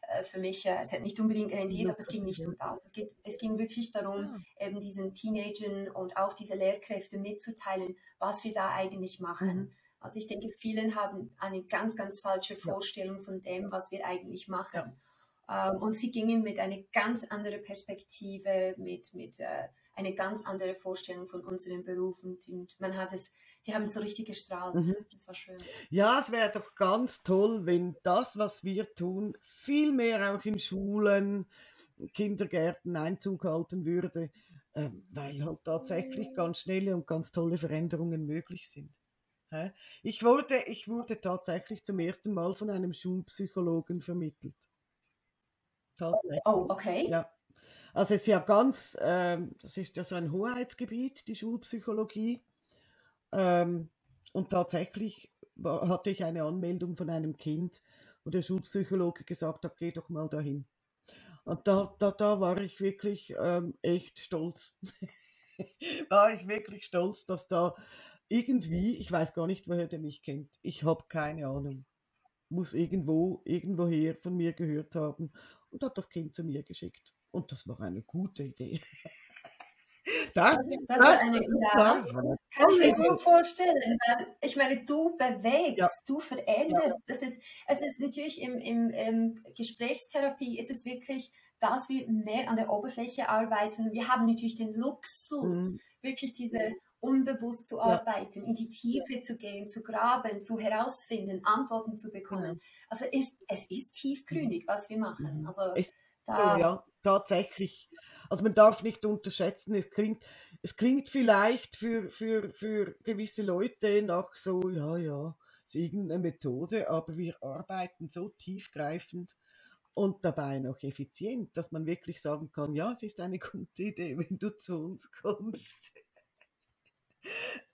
äh für mich. Äh, es hat nicht unbedingt rentiert, aber es ging nicht um das. Es, geht, es ging wirklich darum, ja. Eben diesen Teenagern und auch diese Lehrkräfte mitzuteilen, was wir da eigentlich machen. Mhm. Also ich denke, vielen haben eine ganz, ganz falsche Vorstellung von dem, was wir eigentlich machen. Ja. Ähm, und sie gingen mit einer ganz anderen Perspektive, mit, mit äh, einer ganz anderen Vorstellung von unserem Beruf und, man hat es, die haben so richtig gestrahlt. Mhm. Das war schön. Ja, es wäre doch ganz toll, wenn das, was wir tun, viel mehr auch in Schulen, Kindergärten Einzug halten würde, äh, weil halt tatsächlich ganz schnelle und ganz tolle Veränderungen möglich sind. Ich wurde, ich wurde tatsächlich zum ersten Mal von einem Schulpsychologen vermittelt. Oh, okay. Ja. Also es ist ja ganz, ähm, das ist ja so ein Hoheitsgebiet, die Schulpsychologie. Ähm, und tatsächlich war, hatte ich eine Anmeldung von einem Kind, wo der Schulpsychologe gesagt hat, geh doch mal dahin. Und da, da, da war ich wirklich ähm, echt stolz. war ich wirklich stolz, dass da irgendwie, ich weiß gar nicht, woher der mich kennt. Ich habe keine Ahnung. Muss irgendwo, irgendwoher von mir gehört haben und hat das Kind zu mir geschickt. Und das war eine gute Idee. das, das, war eine, ja, das kann ich mir gut vorstellen, ich meine, du bewegst, ja. du veränderst. Ja. Das ist, es ist natürlich im, im, im Gesprächstherapie ist es wirklich, dass wir mehr an der Oberfläche arbeiten. Wir haben natürlich den Luxus, mhm. wirklich diese unbewusst zu arbeiten, ja. in die Tiefe zu gehen, zu graben, zu herausfinden, Antworten zu bekommen. Also ist, es ist tiefgründig, was wir machen. Mhm. Also es, so, ja, tatsächlich. Also man darf nicht unterschätzen, es klingt, es klingt vielleicht für, für, für gewisse Leute nach so, ja, ja, es ist irgendeine Methode, aber wir arbeiten so tiefgreifend und dabei noch effizient, dass man wirklich sagen kann, ja, es ist eine gute Idee, wenn du zu uns kommst.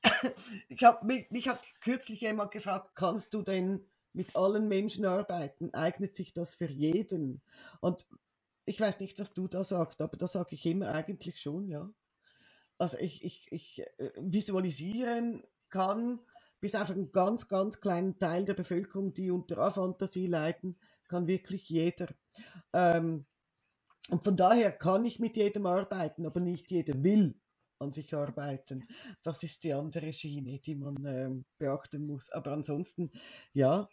ich habe mich, mich hat kürzlich jemand gefragt, kannst du denn mit allen Menschen arbeiten? Eignet sich das für jeden? Und ich weiß nicht, was du da sagst, aber da sage ich immer eigentlich schon, ja. Also ich, ich, ich äh, visualisieren kann, bis auf einen ganz, ganz kleinen Teil der Bevölkerung, die unter Afantasie leiden, kann wirklich jeder. Ähm, und von daher kann ich mit jedem arbeiten, aber nicht jeder will an sich arbeiten. Das ist die andere Schiene, die man ähm, beachten muss. Aber ansonsten, ja,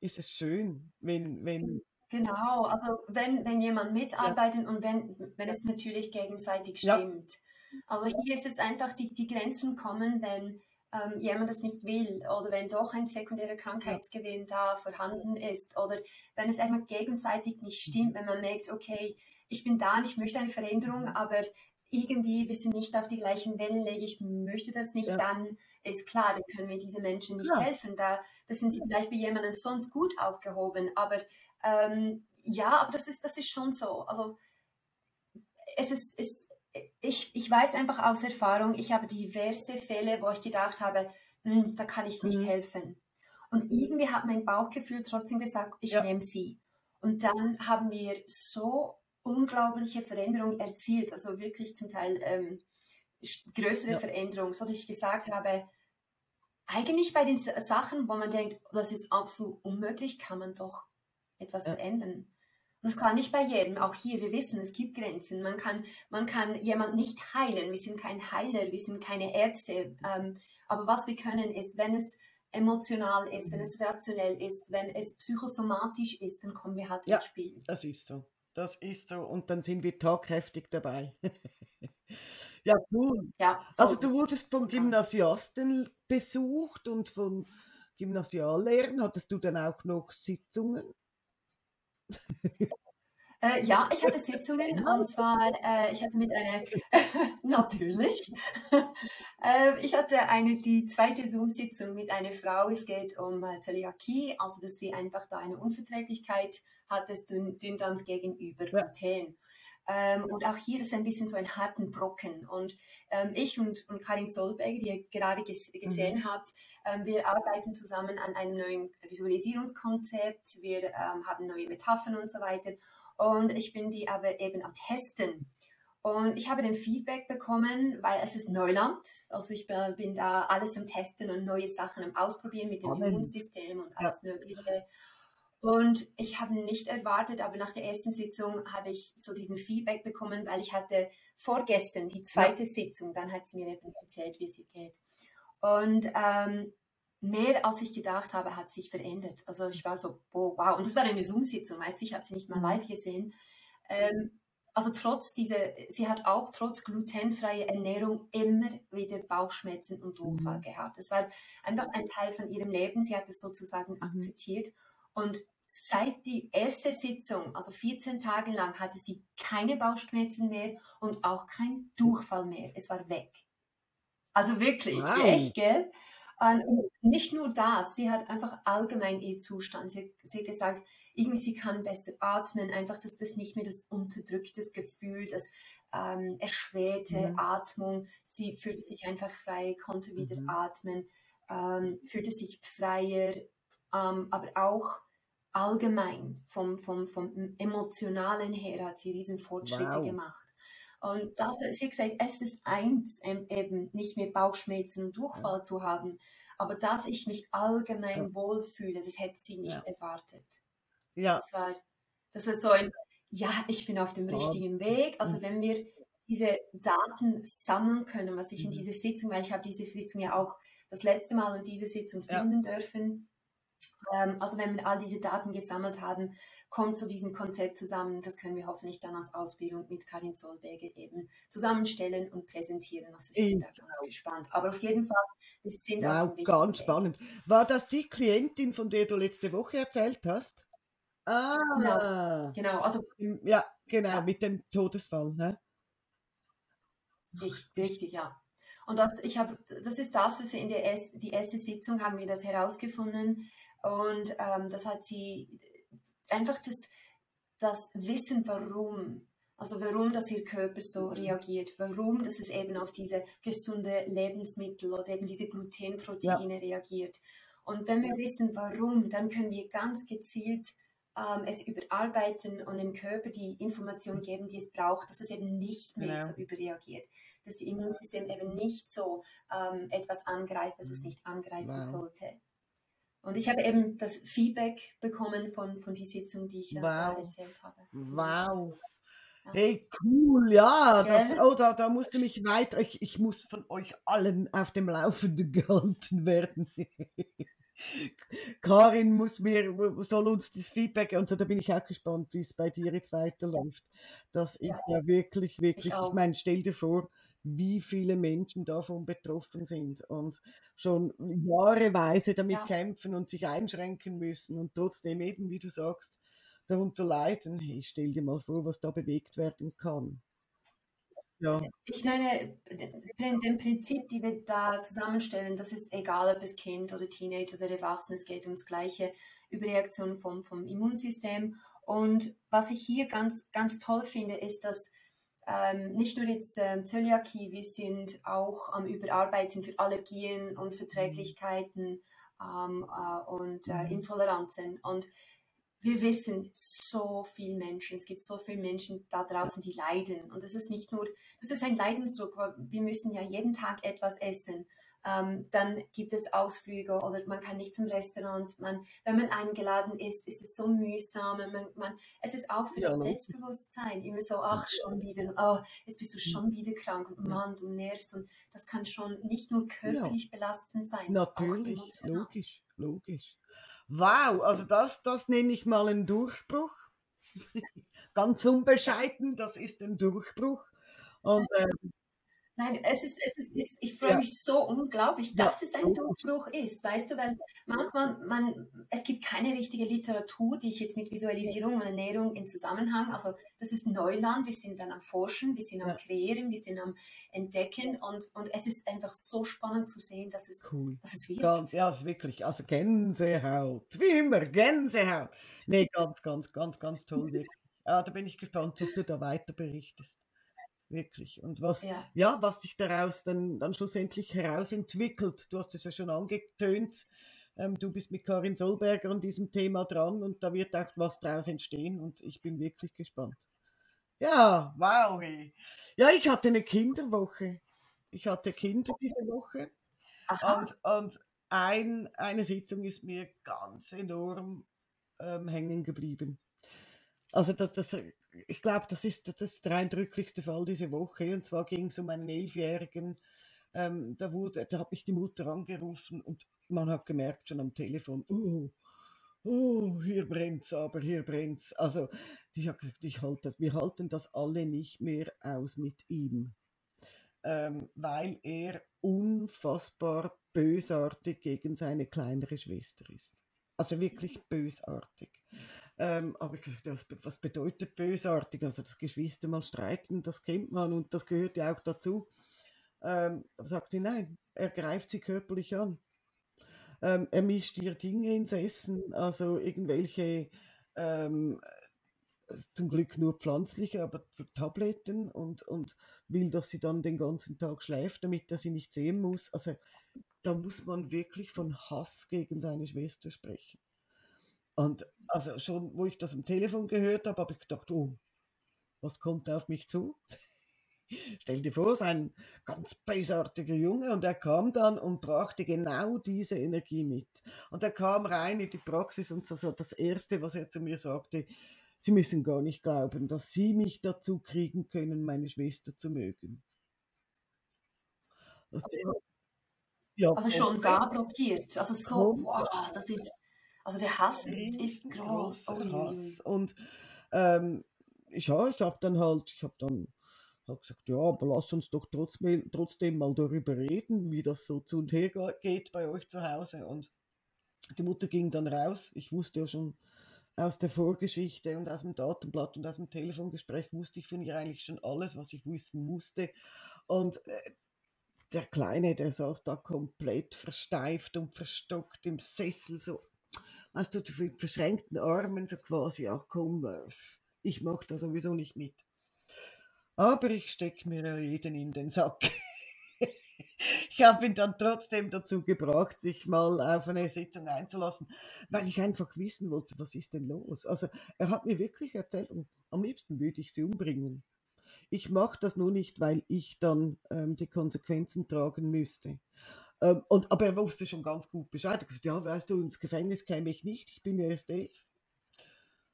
ist es schön, wenn, wenn Genau, also wenn, wenn jemand mitarbeitet ja. und wenn, wenn es natürlich gegenseitig stimmt. Ja. Also hier ist es einfach, die, die Grenzen kommen, wenn ähm, jemand das nicht will oder wenn doch ein sekundärer Krankheitsgewinn da vorhanden ist oder wenn es einmal gegenseitig nicht stimmt, wenn man merkt, okay, ich bin da und ich möchte eine Veränderung, aber irgendwie wir sind nicht auf die gleichen Wellenlänge, ich möchte das nicht, ja. dann ist klar, dann können wir diese Menschen nicht ja. helfen. Da, da sind sie vielleicht bei jemandem sonst gut aufgehoben. Aber ähm, ja, aber das ist, das ist schon so. Also es ist, es, ich, ich weiß einfach aus Erfahrung, ich habe diverse Fälle, wo ich gedacht habe, hm, da kann ich nicht mhm. helfen. Und irgendwie hat mein Bauchgefühl trotzdem gesagt, ich ja. nehme sie. Und dann haben wir so unglaubliche Veränderung erzielt, also wirklich zum Teil ähm, größere ja. Veränderung, so dass ich gesagt habe, eigentlich bei den Sachen, wo man denkt, das ist absolut unmöglich, kann man doch etwas ja. verändern. das kann nicht bei jedem. Auch hier, wir wissen, es gibt Grenzen. Man kann, man kann jemand nicht heilen. Wir sind kein Heiler, wir sind keine Ärzte. Ähm, aber was wir können, ist, wenn es emotional ist, wenn es rationell ist, wenn es psychosomatisch ist, dann kommen wir halt ja, ins Spiel. Das ist so. Das ist so. Und dann sind wir tagkräftig dabei. ja, cool. Ja, also du wurdest von Gymnasiasten besucht und von Gymnasiallehrern. Hattest du dann auch noch Sitzungen? Äh, ja, ich hatte Sitzungen und zwar, äh, ich hatte mit einer, natürlich, äh, ich hatte eine, die zweite Zoom-Sitzung mit einer Frau, es geht um äh, Zöliakie, also dass sie einfach da eine Unverträglichkeit hat, des Dünn Dünndarms gegenüber Gluten. Ähm, und auch hier ist ein bisschen so ein harten Brocken. Und ähm, ich und, und Karin Solberg, die ihr gerade ges gesehen mhm. habt, ähm, wir arbeiten zusammen an einem neuen Visualisierungskonzept. Wir ähm, haben neue Metaphern und so weiter. Und ich bin die aber eben am Testen. Und ich habe den Feedback bekommen, weil es ist Neuland. Also ich bin da alles am Testen und neue Sachen am Ausprobieren mit dem. Immunsystem und alles ja. Mögliche. Und ich habe nicht erwartet, aber nach der ersten Sitzung habe ich so diesen Feedback bekommen, weil ich hatte vorgestern die zweite ja. Sitzung, dann hat sie mir eben erzählt, wie es ihr geht. Und ähm, mehr als ich gedacht habe, hat sich verändert. Also ich war so, oh, wow. Und das war eine Zoom-Sitzung, weißt du, ich habe sie nicht mal mhm. live gesehen. Ähm, also trotz dieser, sie hat auch trotz glutenfreier Ernährung immer wieder Bauchschmerzen und Durchfall mhm. gehabt. Das war einfach ein Teil von ihrem Leben. Sie hat es sozusagen mhm. akzeptiert. Und seit die erste Sitzung, also 14 Tage lang, hatte sie keine Bauchschmerzen mehr und auch kein Durchfall mehr. Es war weg. Also wirklich, wow. echt, gell? Und nicht nur das, sie hat einfach allgemein ihr Zustand. Sie, sie, hat gesagt, irgendwie sie kann besser atmen, einfach, dass das nicht mehr das unterdrückte Gefühl, das ähm, erschwerte mhm. Atmung. Sie fühlte sich einfach frei, konnte wieder mhm. atmen, ähm, fühlte sich freier, ähm, aber auch allgemein vom, vom, vom emotionalen her hat sie riesen Fortschritte wow. gemacht. Und das, sie hat gesagt, es ist eins, eben nicht mehr Bauchschmerzen und Durchfall ja. zu haben, aber dass ich mich allgemein ja. wohlfühle, das hätte sie nicht ja. erwartet. Ja. Das war, das war so ein, ja, ich bin auf dem richtigen Weg. Also mhm. wenn wir diese Daten sammeln können, was ich in mhm. dieser Sitzung, weil ich habe diese Sitzung ja auch das letzte Mal und diese Sitzung filmen dürfen, ähm, also wenn wir all diese Daten gesammelt haben, kommt zu diesem Konzept zusammen. Das können wir hoffentlich dann als Ausbildung mit Karin Solberger eben zusammenstellen und präsentieren. Also ich bin da ganz gespannt. Aber auf jeden Fall, wir sind wow, ganz Weg. spannend. War das die Klientin, von der du letzte Woche erzählt hast? Ah, genau. genau. Also, ja, genau, ja. mit dem Todesfall. Ne? Richtig, richtig, ja. Und das, ich hab, das ist das, was wir in der erst, die erste Sitzung haben wir das herausgefunden, und ähm, das hat sie einfach das, das Wissen, warum, also warum dass ihr Körper so mhm. reagiert, warum dass es eben auf diese gesunde Lebensmittel oder eben diese Glutenproteine ja. reagiert. Und wenn wir wissen, warum, dann können wir ganz gezielt ähm, es überarbeiten und dem Körper die Information geben, die es braucht, dass es eben nicht mehr genau. so überreagiert, dass das Immunsystem eben nicht so ähm, etwas angreift, was es mhm. nicht angreifen wow. sollte. Und ich habe eben das Feedback bekommen von, von die Sitzung, die ich wow. ja erzählt habe. Wow. Ja. Hey, cool, ja. Das, oh, da, da musste mich weiter. Ich, ich muss von euch allen auf dem Laufenden gehalten werden. Karin muss mir, soll uns das Feedback, und so, da bin ich auch gespannt, wie es bei dir jetzt weiterläuft. Das ist ja, ja wirklich, wirklich, ich, ich meine, stell dir vor, wie viele Menschen davon betroffen sind und schon jahreweise damit ja. kämpfen und sich einschränken müssen und trotzdem eben, wie du sagst, darunter leiden. Hey, stell dir mal vor, was da bewegt werden kann. Ja. Ich meine, den Prinzip, die wir da zusammenstellen, das ist egal, ob es Kind oder Teenager oder Erwachsene, es geht ums gleiche Überreaktion vom, vom Immunsystem. Und was ich hier ganz, ganz toll finde, ist, dass ähm, nicht nur jetzt ähm, Zöliakie, wir sind auch am Überarbeiten für Allergien und Verträglichkeiten ähm, äh, und äh, mhm. Intoleranzen. Und wir wissen so viele Menschen, es gibt so viele Menschen da draußen, die leiden. Und das ist nicht nur, das ist ein Leidensdruck, weil wir müssen ja jeden Tag etwas essen. Ähm, dann gibt es Ausflüge oder man kann nicht zum Restaurant. Man, wenn man eingeladen ist, ist es so mühsam. Man, man, es ist auch für ja, das ne? Selbstbewusstsein immer so, ach, schon wieder, oh, jetzt bist du schon wieder krank und Mann, du nervst. Und das kann schon nicht nur körperlich ja. belastend sein. Natürlich, logisch, logisch. Wow, also das, das nenne ich mal einen Durchbruch. Ganz unbescheiden, das ist ein Durchbruch. Und ähm, Nein, es ist, es ist, ich freue ja. mich so unglaublich, dass ja. es ein Durchbruch ist, weißt du, weil manchmal, man, es gibt keine richtige Literatur, die ich jetzt mit Visualisierung und Ernährung in Zusammenhang, also das ist Neuland, wir sind dann am Forschen, wir sind am Kreieren, wir sind am Entdecken und, und es ist einfach so spannend zu sehen, dass es, cool. dass es wirkt. Ganz, ja, es ist wirklich, also Gänsehaut, wie immer, Gänsehaut. Nee, ganz, ganz, ganz, ganz toll, wirklich. Ja, da bin ich gespannt, was du da weiter berichtest wirklich. Und was, ja. ja, was sich daraus dann, dann schlussendlich herausentwickelt. Du hast es ja schon angetönt. Ähm, du bist mit Karin Solberger an diesem Thema dran und da wird auch was daraus entstehen und ich bin wirklich gespannt. Ja, wow. Ja, ich hatte eine Kinderwoche. Ich hatte Kinder diese Woche. Aha. Und, und ein, eine Sitzung ist mir ganz enorm ähm, hängen geblieben. Also das, das ich glaube, das ist, das der eindrücklichste Fall diese Woche. Und zwar ging es um einen Elfjährigen. Ähm, da, wurde, da hat mich die Mutter angerufen und man hat gemerkt schon am Telefon, oh, oh, hier brennt's, aber hier brennt's. Also, ich habe gesagt, ich halte, wir halten das alle nicht mehr aus mit ihm, ähm, weil er unfassbar bösartig gegen seine kleinere Schwester ist. Also wirklich bösartig. Ähm, aber ich gesagt, was, was bedeutet bösartig? Also das Geschwister mal streiten, das kennt man und das gehört ja auch dazu. Ähm, sagt sie, nein, er greift sie körperlich an. Ähm, er mischt ihr Dinge ins Essen, also irgendwelche, ähm, zum Glück nur pflanzliche, aber Tabletten und, und will, dass sie dann den ganzen Tag schläft, damit er sie nicht sehen muss. Also da muss man wirklich von Hass gegen seine Schwester sprechen. Und also schon, wo ich das am Telefon gehört habe, habe ich gedacht, oh, was kommt auf mich zu? Stell dir vor, sein ganz bösartiger Junge und er kam dann und brachte genau diese Energie mit. Und er kam rein in die Praxis und so, so das Erste, was er zu mir sagte, Sie müssen gar nicht glauben, dass Sie mich dazu kriegen können, meine Schwester zu mögen. Also, ja, also schon da blockiert. Also so, wow, das ist also der Hass ist, ist groß. Oh, Hass. Und ähm, ja, ich habe dann halt, ich habe dann hab gesagt, ja, aber lass uns doch trotzdem, trotzdem mal darüber reden, wie das so zu und her geht bei euch zu Hause. Und die Mutter ging dann raus. Ich wusste ja schon aus der Vorgeschichte und aus dem Datenblatt und aus dem Telefongespräch wusste ich von ihr eigentlich schon alles, was ich wissen musste. Und äh, der Kleine, der saß da komplett versteift und verstockt im Sessel, so hast du mit verschränkten Armen so quasi, ach komm, ich mache da sowieso nicht mit. Aber ich stecke mir ja jeden in den Sack. ich habe ihn dann trotzdem dazu gebracht, sich mal auf eine Sitzung einzulassen, weil ich einfach wissen wollte, was ist denn los. Also er hat mir wirklich erzählt, am liebsten würde ich sie umbringen. Ich mache das nur nicht, weil ich dann ähm, die Konsequenzen tragen müsste. Ähm, und, aber er wusste schon ganz gut Bescheid. Er hat gesagt, ja, weißt du, ins Gefängnis käme ich nicht, ich bin erst elf.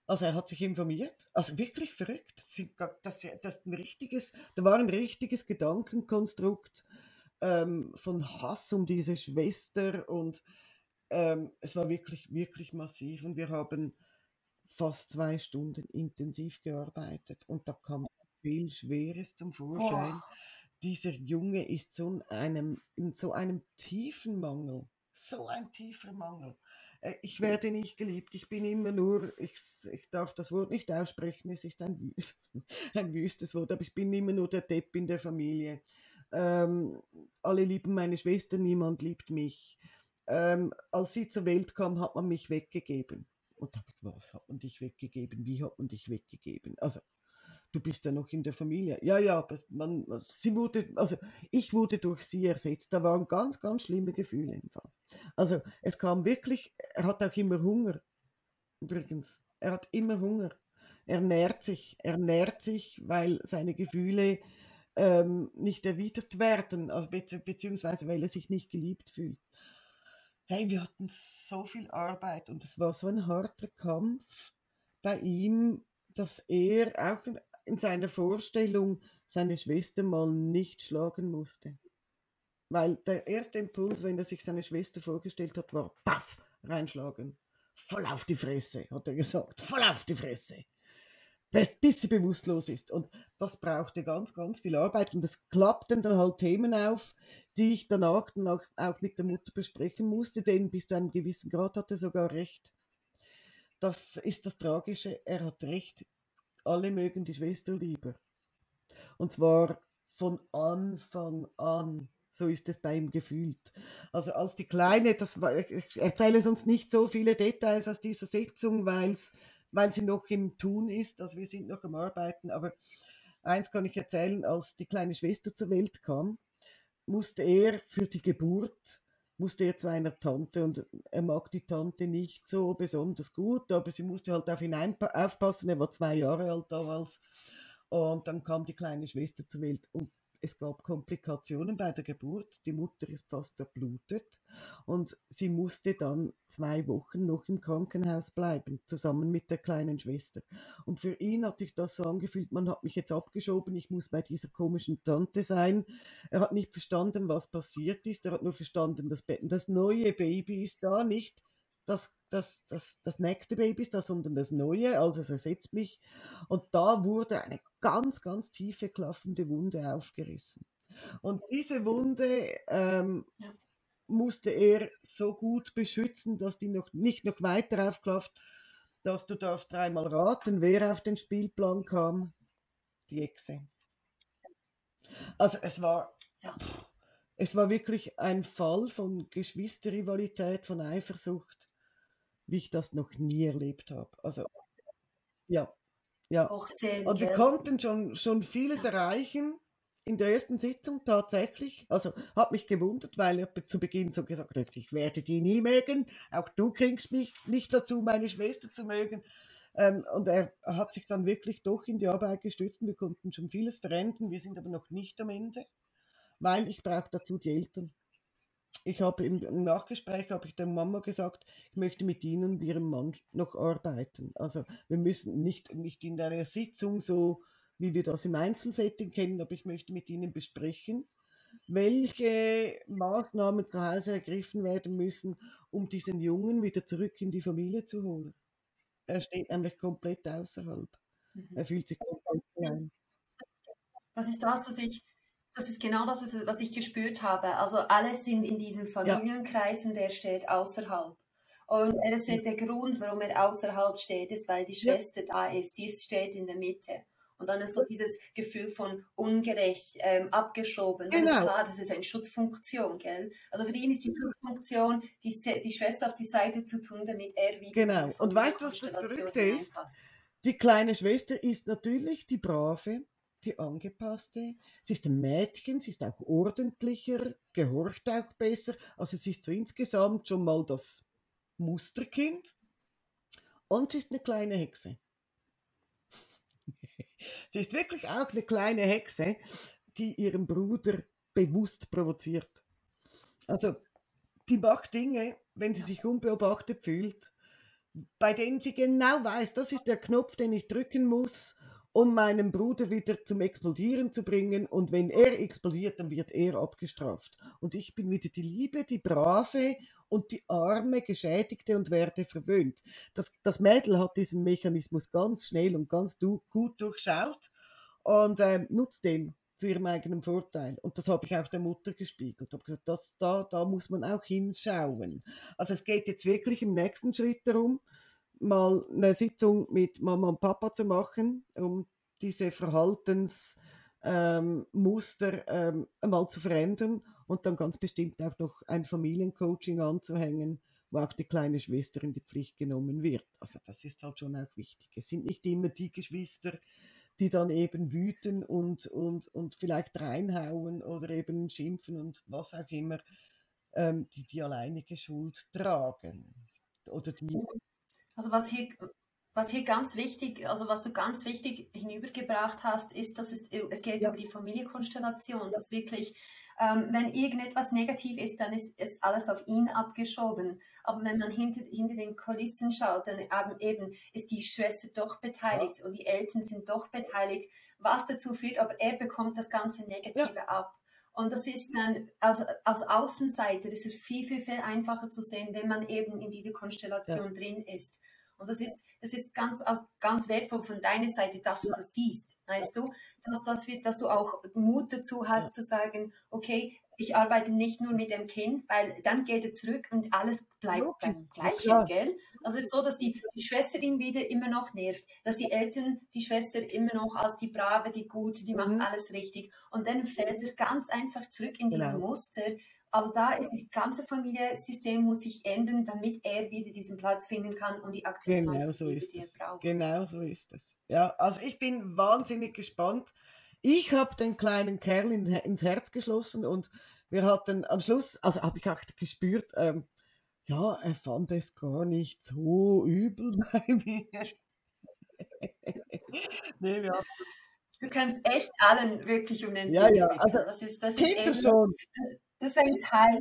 Also er hat sich informiert, also wirklich verrückt. Das, das, das ein richtiges, da war ein richtiges Gedankenkonstrukt ähm, von Hass um diese Schwester und ähm, es war wirklich, wirklich massiv und wir haben fast zwei Stunden intensiv gearbeitet und da kam viel Schweres zum Vorschein. Oh dieser Junge ist so in einem, in so einem tiefen Mangel. So ein tiefer Mangel. Äh, ich werde nicht geliebt, ich bin immer nur, ich, ich darf das Wort nicht aussprechen, es ist ein, ein wüstes Wort, aber ich bin immer nur der Depp in der Familie. Ähm, alle lieben meine Schwester, niemand liebt mich. Ähm, als sie zur Welt kam, hat man mich weggegeben. Und was hat man dich weggegeben? Wie hat man dich weggegeben? Also du bist ja noch in der Familie. Ja, ja, man, sie wurde, also ich wurde durch sie ersetzt. Da waren ganz, ganz schlimme Gefühle im Fall. Also es kam wirklich, er hat auch immer Hunger. Übrigens, er hat immer Hunger. Er nährt sich, er nährt sich, weil seine Gefühle ähm, nicht erwidert werden, also be beziehungsweise weil er sich nicht geliebt fühlt. Hey, wir hatten so viel Arbeit und es war so ein harter Kampf bei ihm, dass er auch in seiner Vorstellung seine Schwester mal nicht schlagen musste. Weil der erste Impuls, wenn er sich seine Schwester vorgestellt hat, war, paff, reinschlagen. Voll auf die Fresse, hat er gesagt. Voll auf die Fresse. Bis sie bewusstlos ist. Und das brauchte ganz, ganz viel Arbeit. Und es klappten dann halt Themen auf, die ich danach dann auch, auch mit der Mutter besprechen musste, denn bis zu einem gewissen Grad hatte er sogar recht. Das ist das Tragische. Er hat recht. Alle mögen die Schwester lieber. Und zwar von Anfang an. So ist es bei ihm gefühlt. Also als die Kleine, das war, ich erzähle sonst nicht so viele Details aus dieser Sitzung, weil sie noch im Tun ist. Also wir sind noch am Arbeiten. Aber eins kann ich erzählen, als die kleine Schwester zur Welt kam, musste er für die Geburt musste er zu einer Tante und er mag die Tante nicht so besonders gut, aber sie musste halt auf ihn aufpassen. Er war zwei Jahre alt damals. Und dann kam die kleine Schwester zur Welt und es gab Komplikationen bei der Geburt. Die Mutter ist fast verblutet und sie musste dann zwei Wochen noch im Krankenhaus bleiben, zusammen mit der kleinen Schwester. Und für ihn hat sich das so angefühlt, man hat mich jetzt abgeschoben, ich muss bei dieser komischen Tante sein. Er hat nicht verstanden, was passiert ist. Er hat nur verstanden, das, das neue Baby ist da, nicht das, das, das, das nächste Baby ist da, sondern das neue, also es ersetzt mich. Und da wurde eine ganz, ganz tiefe, klaffende Wunde aufgerissen. Und diese Wunde ähm, ja. musste er so gut beschützen, dass die noch nicht noch weiter aufklafft, dass du darfst dreimal raten, wer auf den Spielplan kam. Die Echse. Also es war, ja. es war wirklich ein Fall von Geschwisterrivalität, von Eifersucht wie ich das noch nie erlebt habe. Also, ja. ja. Und wir konnten schon, schon vieles ja. erreichen in der ersten Sitzung tatsächlich. Also hat mich gewundert, weil er zu Beginn so gesagt hat, ich werde die nie mögen. Auch du kriegst mich nicht dazu, meine Schwester zu mögen. Ähm, und er hat sich dann wirklich doch in die Arbeit gestützt. Wir konnten schon vieles verändern. Wir sind aber noch nicht am Ende, weil ich brauche dazu die Eltern ich habe im, Nachgespräch habe ich der Mama gesagt, ich möchte mit Ihnen und Ihrem Mann noch arbeiten. Also wir müssen nicht, nicht in einer Sitzung so, wie wir das im Einzelsetting kennen, aber ich möchte mit Ihnen besprechen, welche Maßnahmen zu Hause ergriffen werden müssen, um diesen Jungen wieder zurück in die Familie zu holen. Er steht nämlich komplett außerhalb. Mhm. Er fühlt sich komplett klein. Das ist das, was ich das ist genau das, was ich gespürt habe. Also alle sind in diesem Familienkreis ja. und er steht außerhalb. Und er ist der Grund, warum er außerhalb steht, ist, weil die Schwester ja. da ist. Sie steht in der Mitte. Und dann ist so dieses Gefühl von ungerecht, ähm, abgeschoben. Genau. Das ist klar, das ist eine Schutzfunktion, gell? Also für ihn ist die Schutzfunktion, die, die Schwester auf die Seite zu tun, damit er wieder. Genau. Und weißt du, was das Verrückte ist? Die kleine Schwester ist natürlich die Brave, die angepasste. Sie ist ein Mädchen, sie ist auch ordentlicher, gehorcht auch besser. Also sie ist so insgesamt schon mal das Musterkind. Und sie ist eine kleine Hexe. sie ist wirklich auch eine kleine Hexe, die ihren Bruder bewusst provoziert. Also die macht Dinge, wenn sie sich unbeobachtet fühlt, bei denen sie genau weiß, das ist der Knopf, den ich drücken muss, um meinen Bruder wieder zum Explodieren zu bringen. Und wenn er explodiert, dann wird er abgestraft. Und ich bin wieder die Liebe, die Brave und die arme Geschädigte und werde verwöhnt. Das, das Mädel hat diesen Mechanismus ganz schnell und ganz du, gut durchschaut und äh, nutzt den zu ihrem eigenen Vorteil. Und das habe ich auch der Mutter gespiegelt. Ich habe gesagt, das, da, da muss man auch hinschauen. Also es geht jetzt wirklich im nächsten Schritt darum, mal eine Sitzung mit Mama und Papa zu machen, um diese Verhaltensmuster ähm, ähm, mal zu verändern und dann ganz bestimmt auch noch ein Familiencoaching anzuhängen, wo auch die kleine Schwester in die Pflicht genommen wird. Also das ist halt schon auch wichtig. Es sind nicht immer die Geschwister, die dann eben wüten und, und, und vielleicht reinhauen oder eben schimpfen und was auch immer, ähm, die die alleinige Schuld tragen. Oder die also was hier, was hier ganz wichtig, also was du ganz wichtig hinübergebracht hast, ist, dass es, es geht ja. über die Familienkonstellation, dass wirklich, ähm, wenn irgendetwas negativ ist, dann ist, ist alles auf ihn abgeschoben. Aber wenn man hinter, hinter den Kulissen schaut, dann eben ist die Schwester doch beteiligt ja. und die Eltern sind doch beteiligt, was dazu führt, aber er bekommt das ganze Negative ja. ab. Und das ist dann, als, als Außenseiter ist es viel, viel, viel einfacher zu sehen, wenn man eben in diese Konstellation drin ist. Und das ist, das ist ganz, ganz wertvoll von deiner Seite, dass du das siehst, weißt du, dass, das wird, dass du auch Mut dazu hast zu sagen, okay, ich arbeite nicht nur mit dem Kind, weil dann geht er zurück und alles bleibt okay. beim Gleichen, ja. gell? Also es ist so, dass die, die Schwester ihn wieder immer noch nervt, dass die Eltern die Schwester immer noch als die Brave, die Gute, die mhm. macht alles richtig. Und dann fällt er ganz einfach zurück in genau. Muster, also da ist das ganze Familiensystem muss sich ändern, damit er wieder diesen Platz finden kann und die Akzeptanz genau so ist die es. braucht. Genau so ist es. Ja, also ich bin wahnsinnig gespannt. Ich habe den kleinen Kerl in, ins Herz geschlossen und wir hatten am Schluss, also habe ich auch gespürt, ähm, ja, er fand es gar nicht so übel bei mir. nee, wir Du kannst echt allen wirklich um den Ja, ja, also das ist, das ist eben, schon. Das, das ist ein Teil,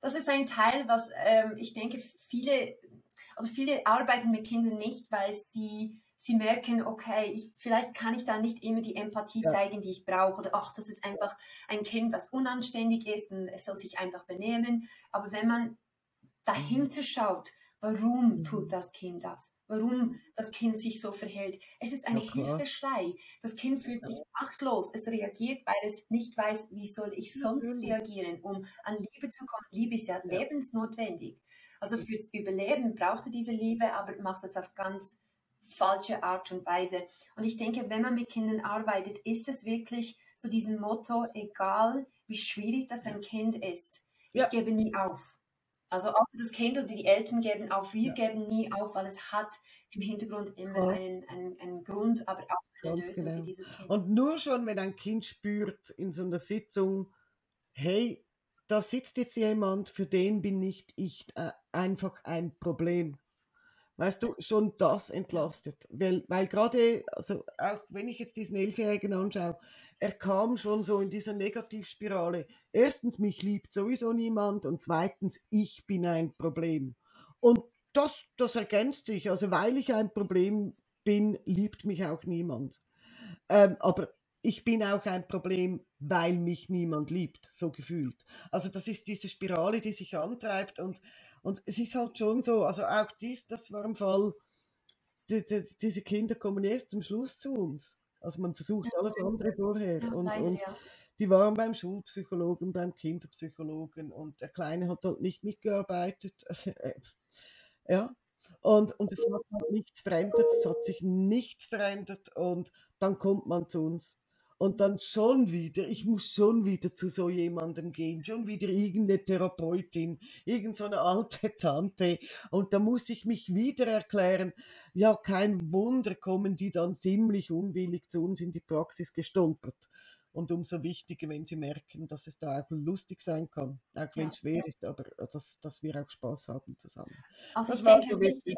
das ist ein Teil, was ähm, ich denke, viele, also viele arbeiten mit Kindern nicht, weil sie, sie merken, okay, ich, vielleicht kann ich da nicht immer die Empathie ja. zeigen, die ich brauche, oder ach, das ist einfach ein Kind, was unanständig ist und es soll sich einfach benehmen. Aber wenn man dahinter schaut, warum tut mhm. das Kind das? Warum das Kind sich so verhält. Es ist eine ja, Hilfeschrei. Das Kind fühlt sich machtlos. Es reagiert, weil es nicht weiß, wie soll ich sonst reagieren, um an Liebe zu kommen. Liebe ist ja, ja. lebensnotwendig. Also fürs Überleben braucht er diese Liebe, aber macht das auf ganz falsche Art und Weise. Und ich denke, wenn man mit Kindern arbeitet, ist es wirklich so diesem Motto, egal wie schwierig das ein Kind ist, ich ja. gebe nie auf. Also auch das Kind oder die Eltern geben auf, wir ja. geben nie auf, weil es hat im Hintergrund immer ja. einen, einen, einen, Grund, aber auch eine Ganz Lösung genau. für dieses Kind. Und nur schon, wenn ein Kind spürt in so einer Sitzung, hey, da sitzt jetzt jemand, für den bin nicht ich äh, einfach ein Problem. Weißt du, schon das entlastet. Weil, weil gerade, also auch wenn ich jetzt diesen Elfjährigen anschaue, er kam schon so in dieser Negativspirale. Erstens, mich liebt sowieso niemand und zweitens, ich bin ein Problem. Und das, das ergänzt sich. Also weil ich ein Problem bin, liebt mich auch niemand. Ähm, aber ich bin auch ein Problem, weil mich niemand liebt, so gefühlt. Also das ist diese Spirale, die sich antreibt und, und es ist halt schon so, also auch dies, das war im Fall, die, die, diese Kinder kommen erst zum Schluss zu uns. Also man versucht alles andere vorher. Ja, und, und ja. die waren beim Schulpsychologen, beim Kinderpsychologen und der Kleine hat halt nicht mitgearbeitet. Also, äh, ja. Und, und es hat nichts verändert, es hat sich nichts verändert und dann kommt man zu uns. Und dann schon wieder, ich muss schon wieder zu so jemandem gehen, schon wieder irgendeine Therapeutin, irgendeine so alte Tante. Und da muss ich mich wieder erklären, ja, kein Wunder kommen die dann ziemlich unwillig zu uns in die Praxis gestolpert. Und umso wichtiger, wenn sie merken, dass es da auch lustig sein kann, auch wenn es schwer ist, aber dass, dass wir auch Spaß haben zusammen. Also das ich denke, so wichtig,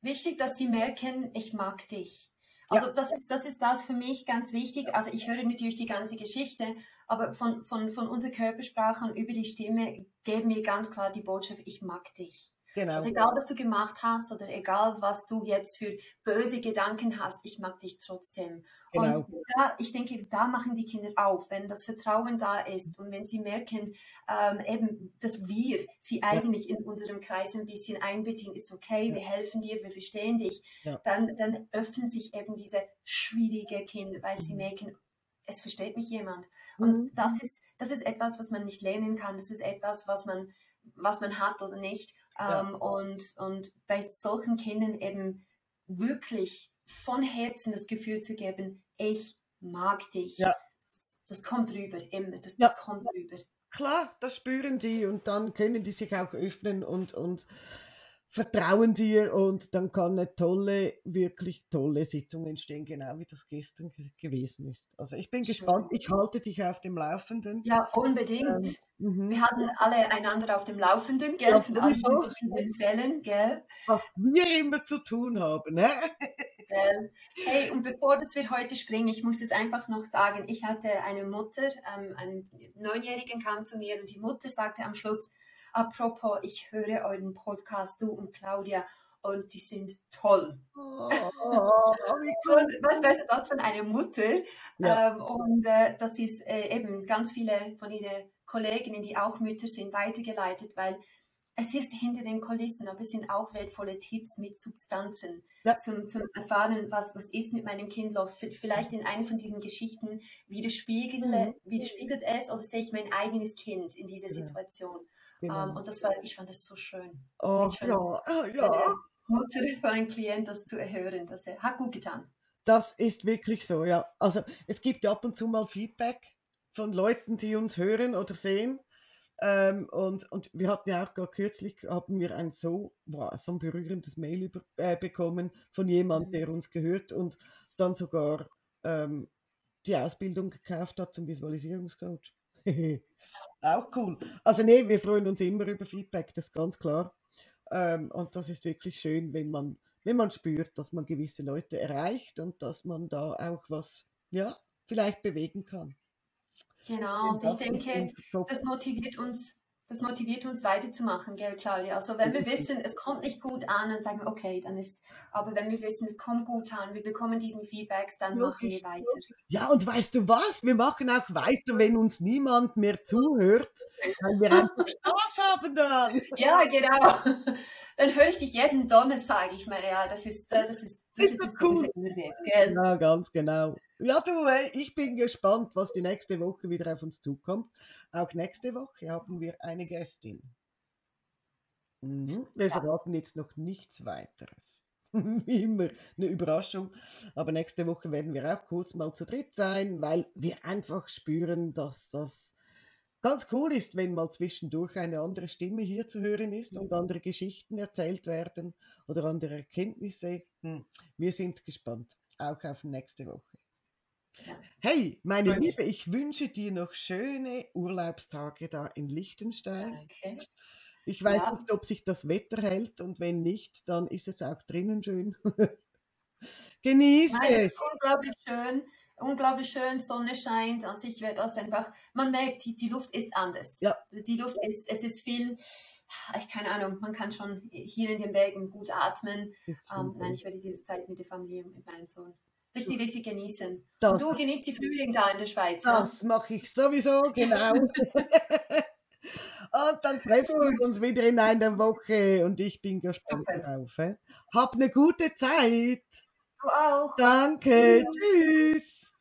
wichtig, dass sie merken, ich mag dich. Also ja. das, ist, das ist das für mich ganz wichtig. Also ich höre natürlich die ganze Geschichte, aber von, von, von unserer Körpersprache und über die Stimme geben wir ganz klar die Botschaft, ich mag dich. Genau. Also egal, was du gemacht hast oder egal, was du jetzt für böse Gedanken hast, ich mag dich trotzdem. Genau. Und da, ich denke, da machen die Kinder auf, wenn das Vertrauen da ist und wenn sie merken, ähm, eben, dass wir sie eigentlich ja. in unserem Kreis ein bisschen einbeziehen, ist okay, ja. wir helfen dir, wir verstehen dich, ja. dann, dann öffnen sich eben diese schwierige Kinder, weil sie mhm. merken, es versteht mich jemand. Und mhm. das, ist, das ist etwas, was man nicht lernen kann. Das ist etwas, was man was man hat oder nicht. Ja. Ähm, und, und bei solchen Kindern eben wirklich von Herzen das Gefühl zu geben, ich mag dich. Ja. Das, das kommt rüber, immer. Das, ja. das kommt rüber. Klar, das spüren die und dann können die sich auch öffnen und, und vertrauen dir und dann kann eine tolle, wirklich tolle Sitzung entstehen, genau wie das gestern gewesen ist. Also ich bin Schön. gespannt, ich halte dich auf dem Laufenden. Ja, unbedingt. Ähm, mhm. wir hatten alle einander auf dem Laufenden, gell, ja, von allen verschiedenen Fällen, gell. Was wir immer zu tun haben, ne? Hey, und bevor dass wir heute springen, ich muss es einfach noch sagen, ich hatte eine Mutter, ähm, einen Neunjährigen kam zu mir und die Mutter sagte am Schluss, Apropos, ich höre euren Podcast, du und Claudia, und die sind toll. Oh, was weißt du das von einer Mutter? Ja. Ähm, und äh, das ist äh, eben ganz viele von ihren Kolleginnen, die auch Mütter sind, weitergeleitet, weil es ist hinter den Kulissen, aber es sind auch wertvolle Tipps mit Substanzen ja. zum, zum Erfahren, was, was ist mit meinem Kind. Vielleicht in einer von diesen Geschichten widerspiegelt, mhm. widerspiegelt es oder sehe ich mein eigenes Kind in dieser Situation. Genau. Um, und das war, ich fand das so schön. Oh, fand, ja, oh, ja. Mutter von einem Klient das zu erhören, das hat gut getan. Das ist wirklich so, ja. Also es gibt ab und zu mal Feedback von Leuten, die uns hören oder sehen. Ähm, und, und wir hatten ja auch gar kürzlich, haben wir ein so, wow, so ein berührendes Mail über, äh, bekommen von jemandem, mhm. der uns gehört und dann sogar ähm, die Ausbildung gekauft hat zum Visualisierungscoach. Auch cool. Also nee, wir freuen uns immer über Feedback, das ist ganz klar. Ähm, und das ist wirklich schön, wenn man, wenn man spürt, dass man gewisse Leute erreicht und dass man da auch was, ja, vielleicht bewegen kann. Genau, also ich denke, das motiviert uns das motiviert uns weiterzumachen, gell, Claudia? Also wenn wir wissen, es kommt nicht gut an, dann sagen wir, okay, dann ist, aber wenn wir wissen, es kommt gut an, wir bekommen diesen Feedbacks, dann machen wir weiter. Ja, und weißt du was? Wir machen auch weiter, wenn uns niemand mehr zuhört, weil wir einfach Spaß haben dann. Ja, genau. Dann höre ich dich jeden Donnerstag. Ich meine, ja, das ist, äh, das ist, das ist, ist cool. Wird, gell? Ja, ganz genau. Ja, du, ich bin gespannt, was die nächste Woche wieder auf uns zukommt. Auch nächste Woche haben wir eine Gästin. Mhm. Wir ja. verraten jetzt noch nichts weiteres. Wie immer eine Überraschung. Aber nächste Woche werden wir auch kurz mal zu dritt sein, weil wir einfach spüren, dass das ganz cool ist, wenn mal zwischendurch eine andere Stimme hier zu hören ist und andere Geschichten erzählt werden oder andere Erkenntnisse. Hm. Wir sind gespannt, auch auf nächste Woche. Hey, meine Liebe, ich wünsche dir noch schöne Urlaubstage da in Liechtenstein. Danke. Ich weiß ja. nicht, ob sich das Wetter hält und wenn nicht, dann ist es auch drinnen schön. Genieße es. es. Ist unglaublich schön, unglaublich schön, Sonne scheint. Also ich werde das einfach, man merkt, die, die Luft ist anders. Ja. Die Luft ist, es ist viel, ich keine Ahnung, man kann schon hier in den Bergen gut atmen. Ähm, nein, ich werde diese Zeit mit der Familie, mit meinem Sohn richtig, richtig genießen. Das, du genießt die Frühling da in der Schweiz. Das ja? mache ich sowieso, genau. und dann treffen wir uns wieder in einer Woche und ich bin gespannt darauf. Hab eine gute Zeit. Du auch. Danke. Ja. Tschüss.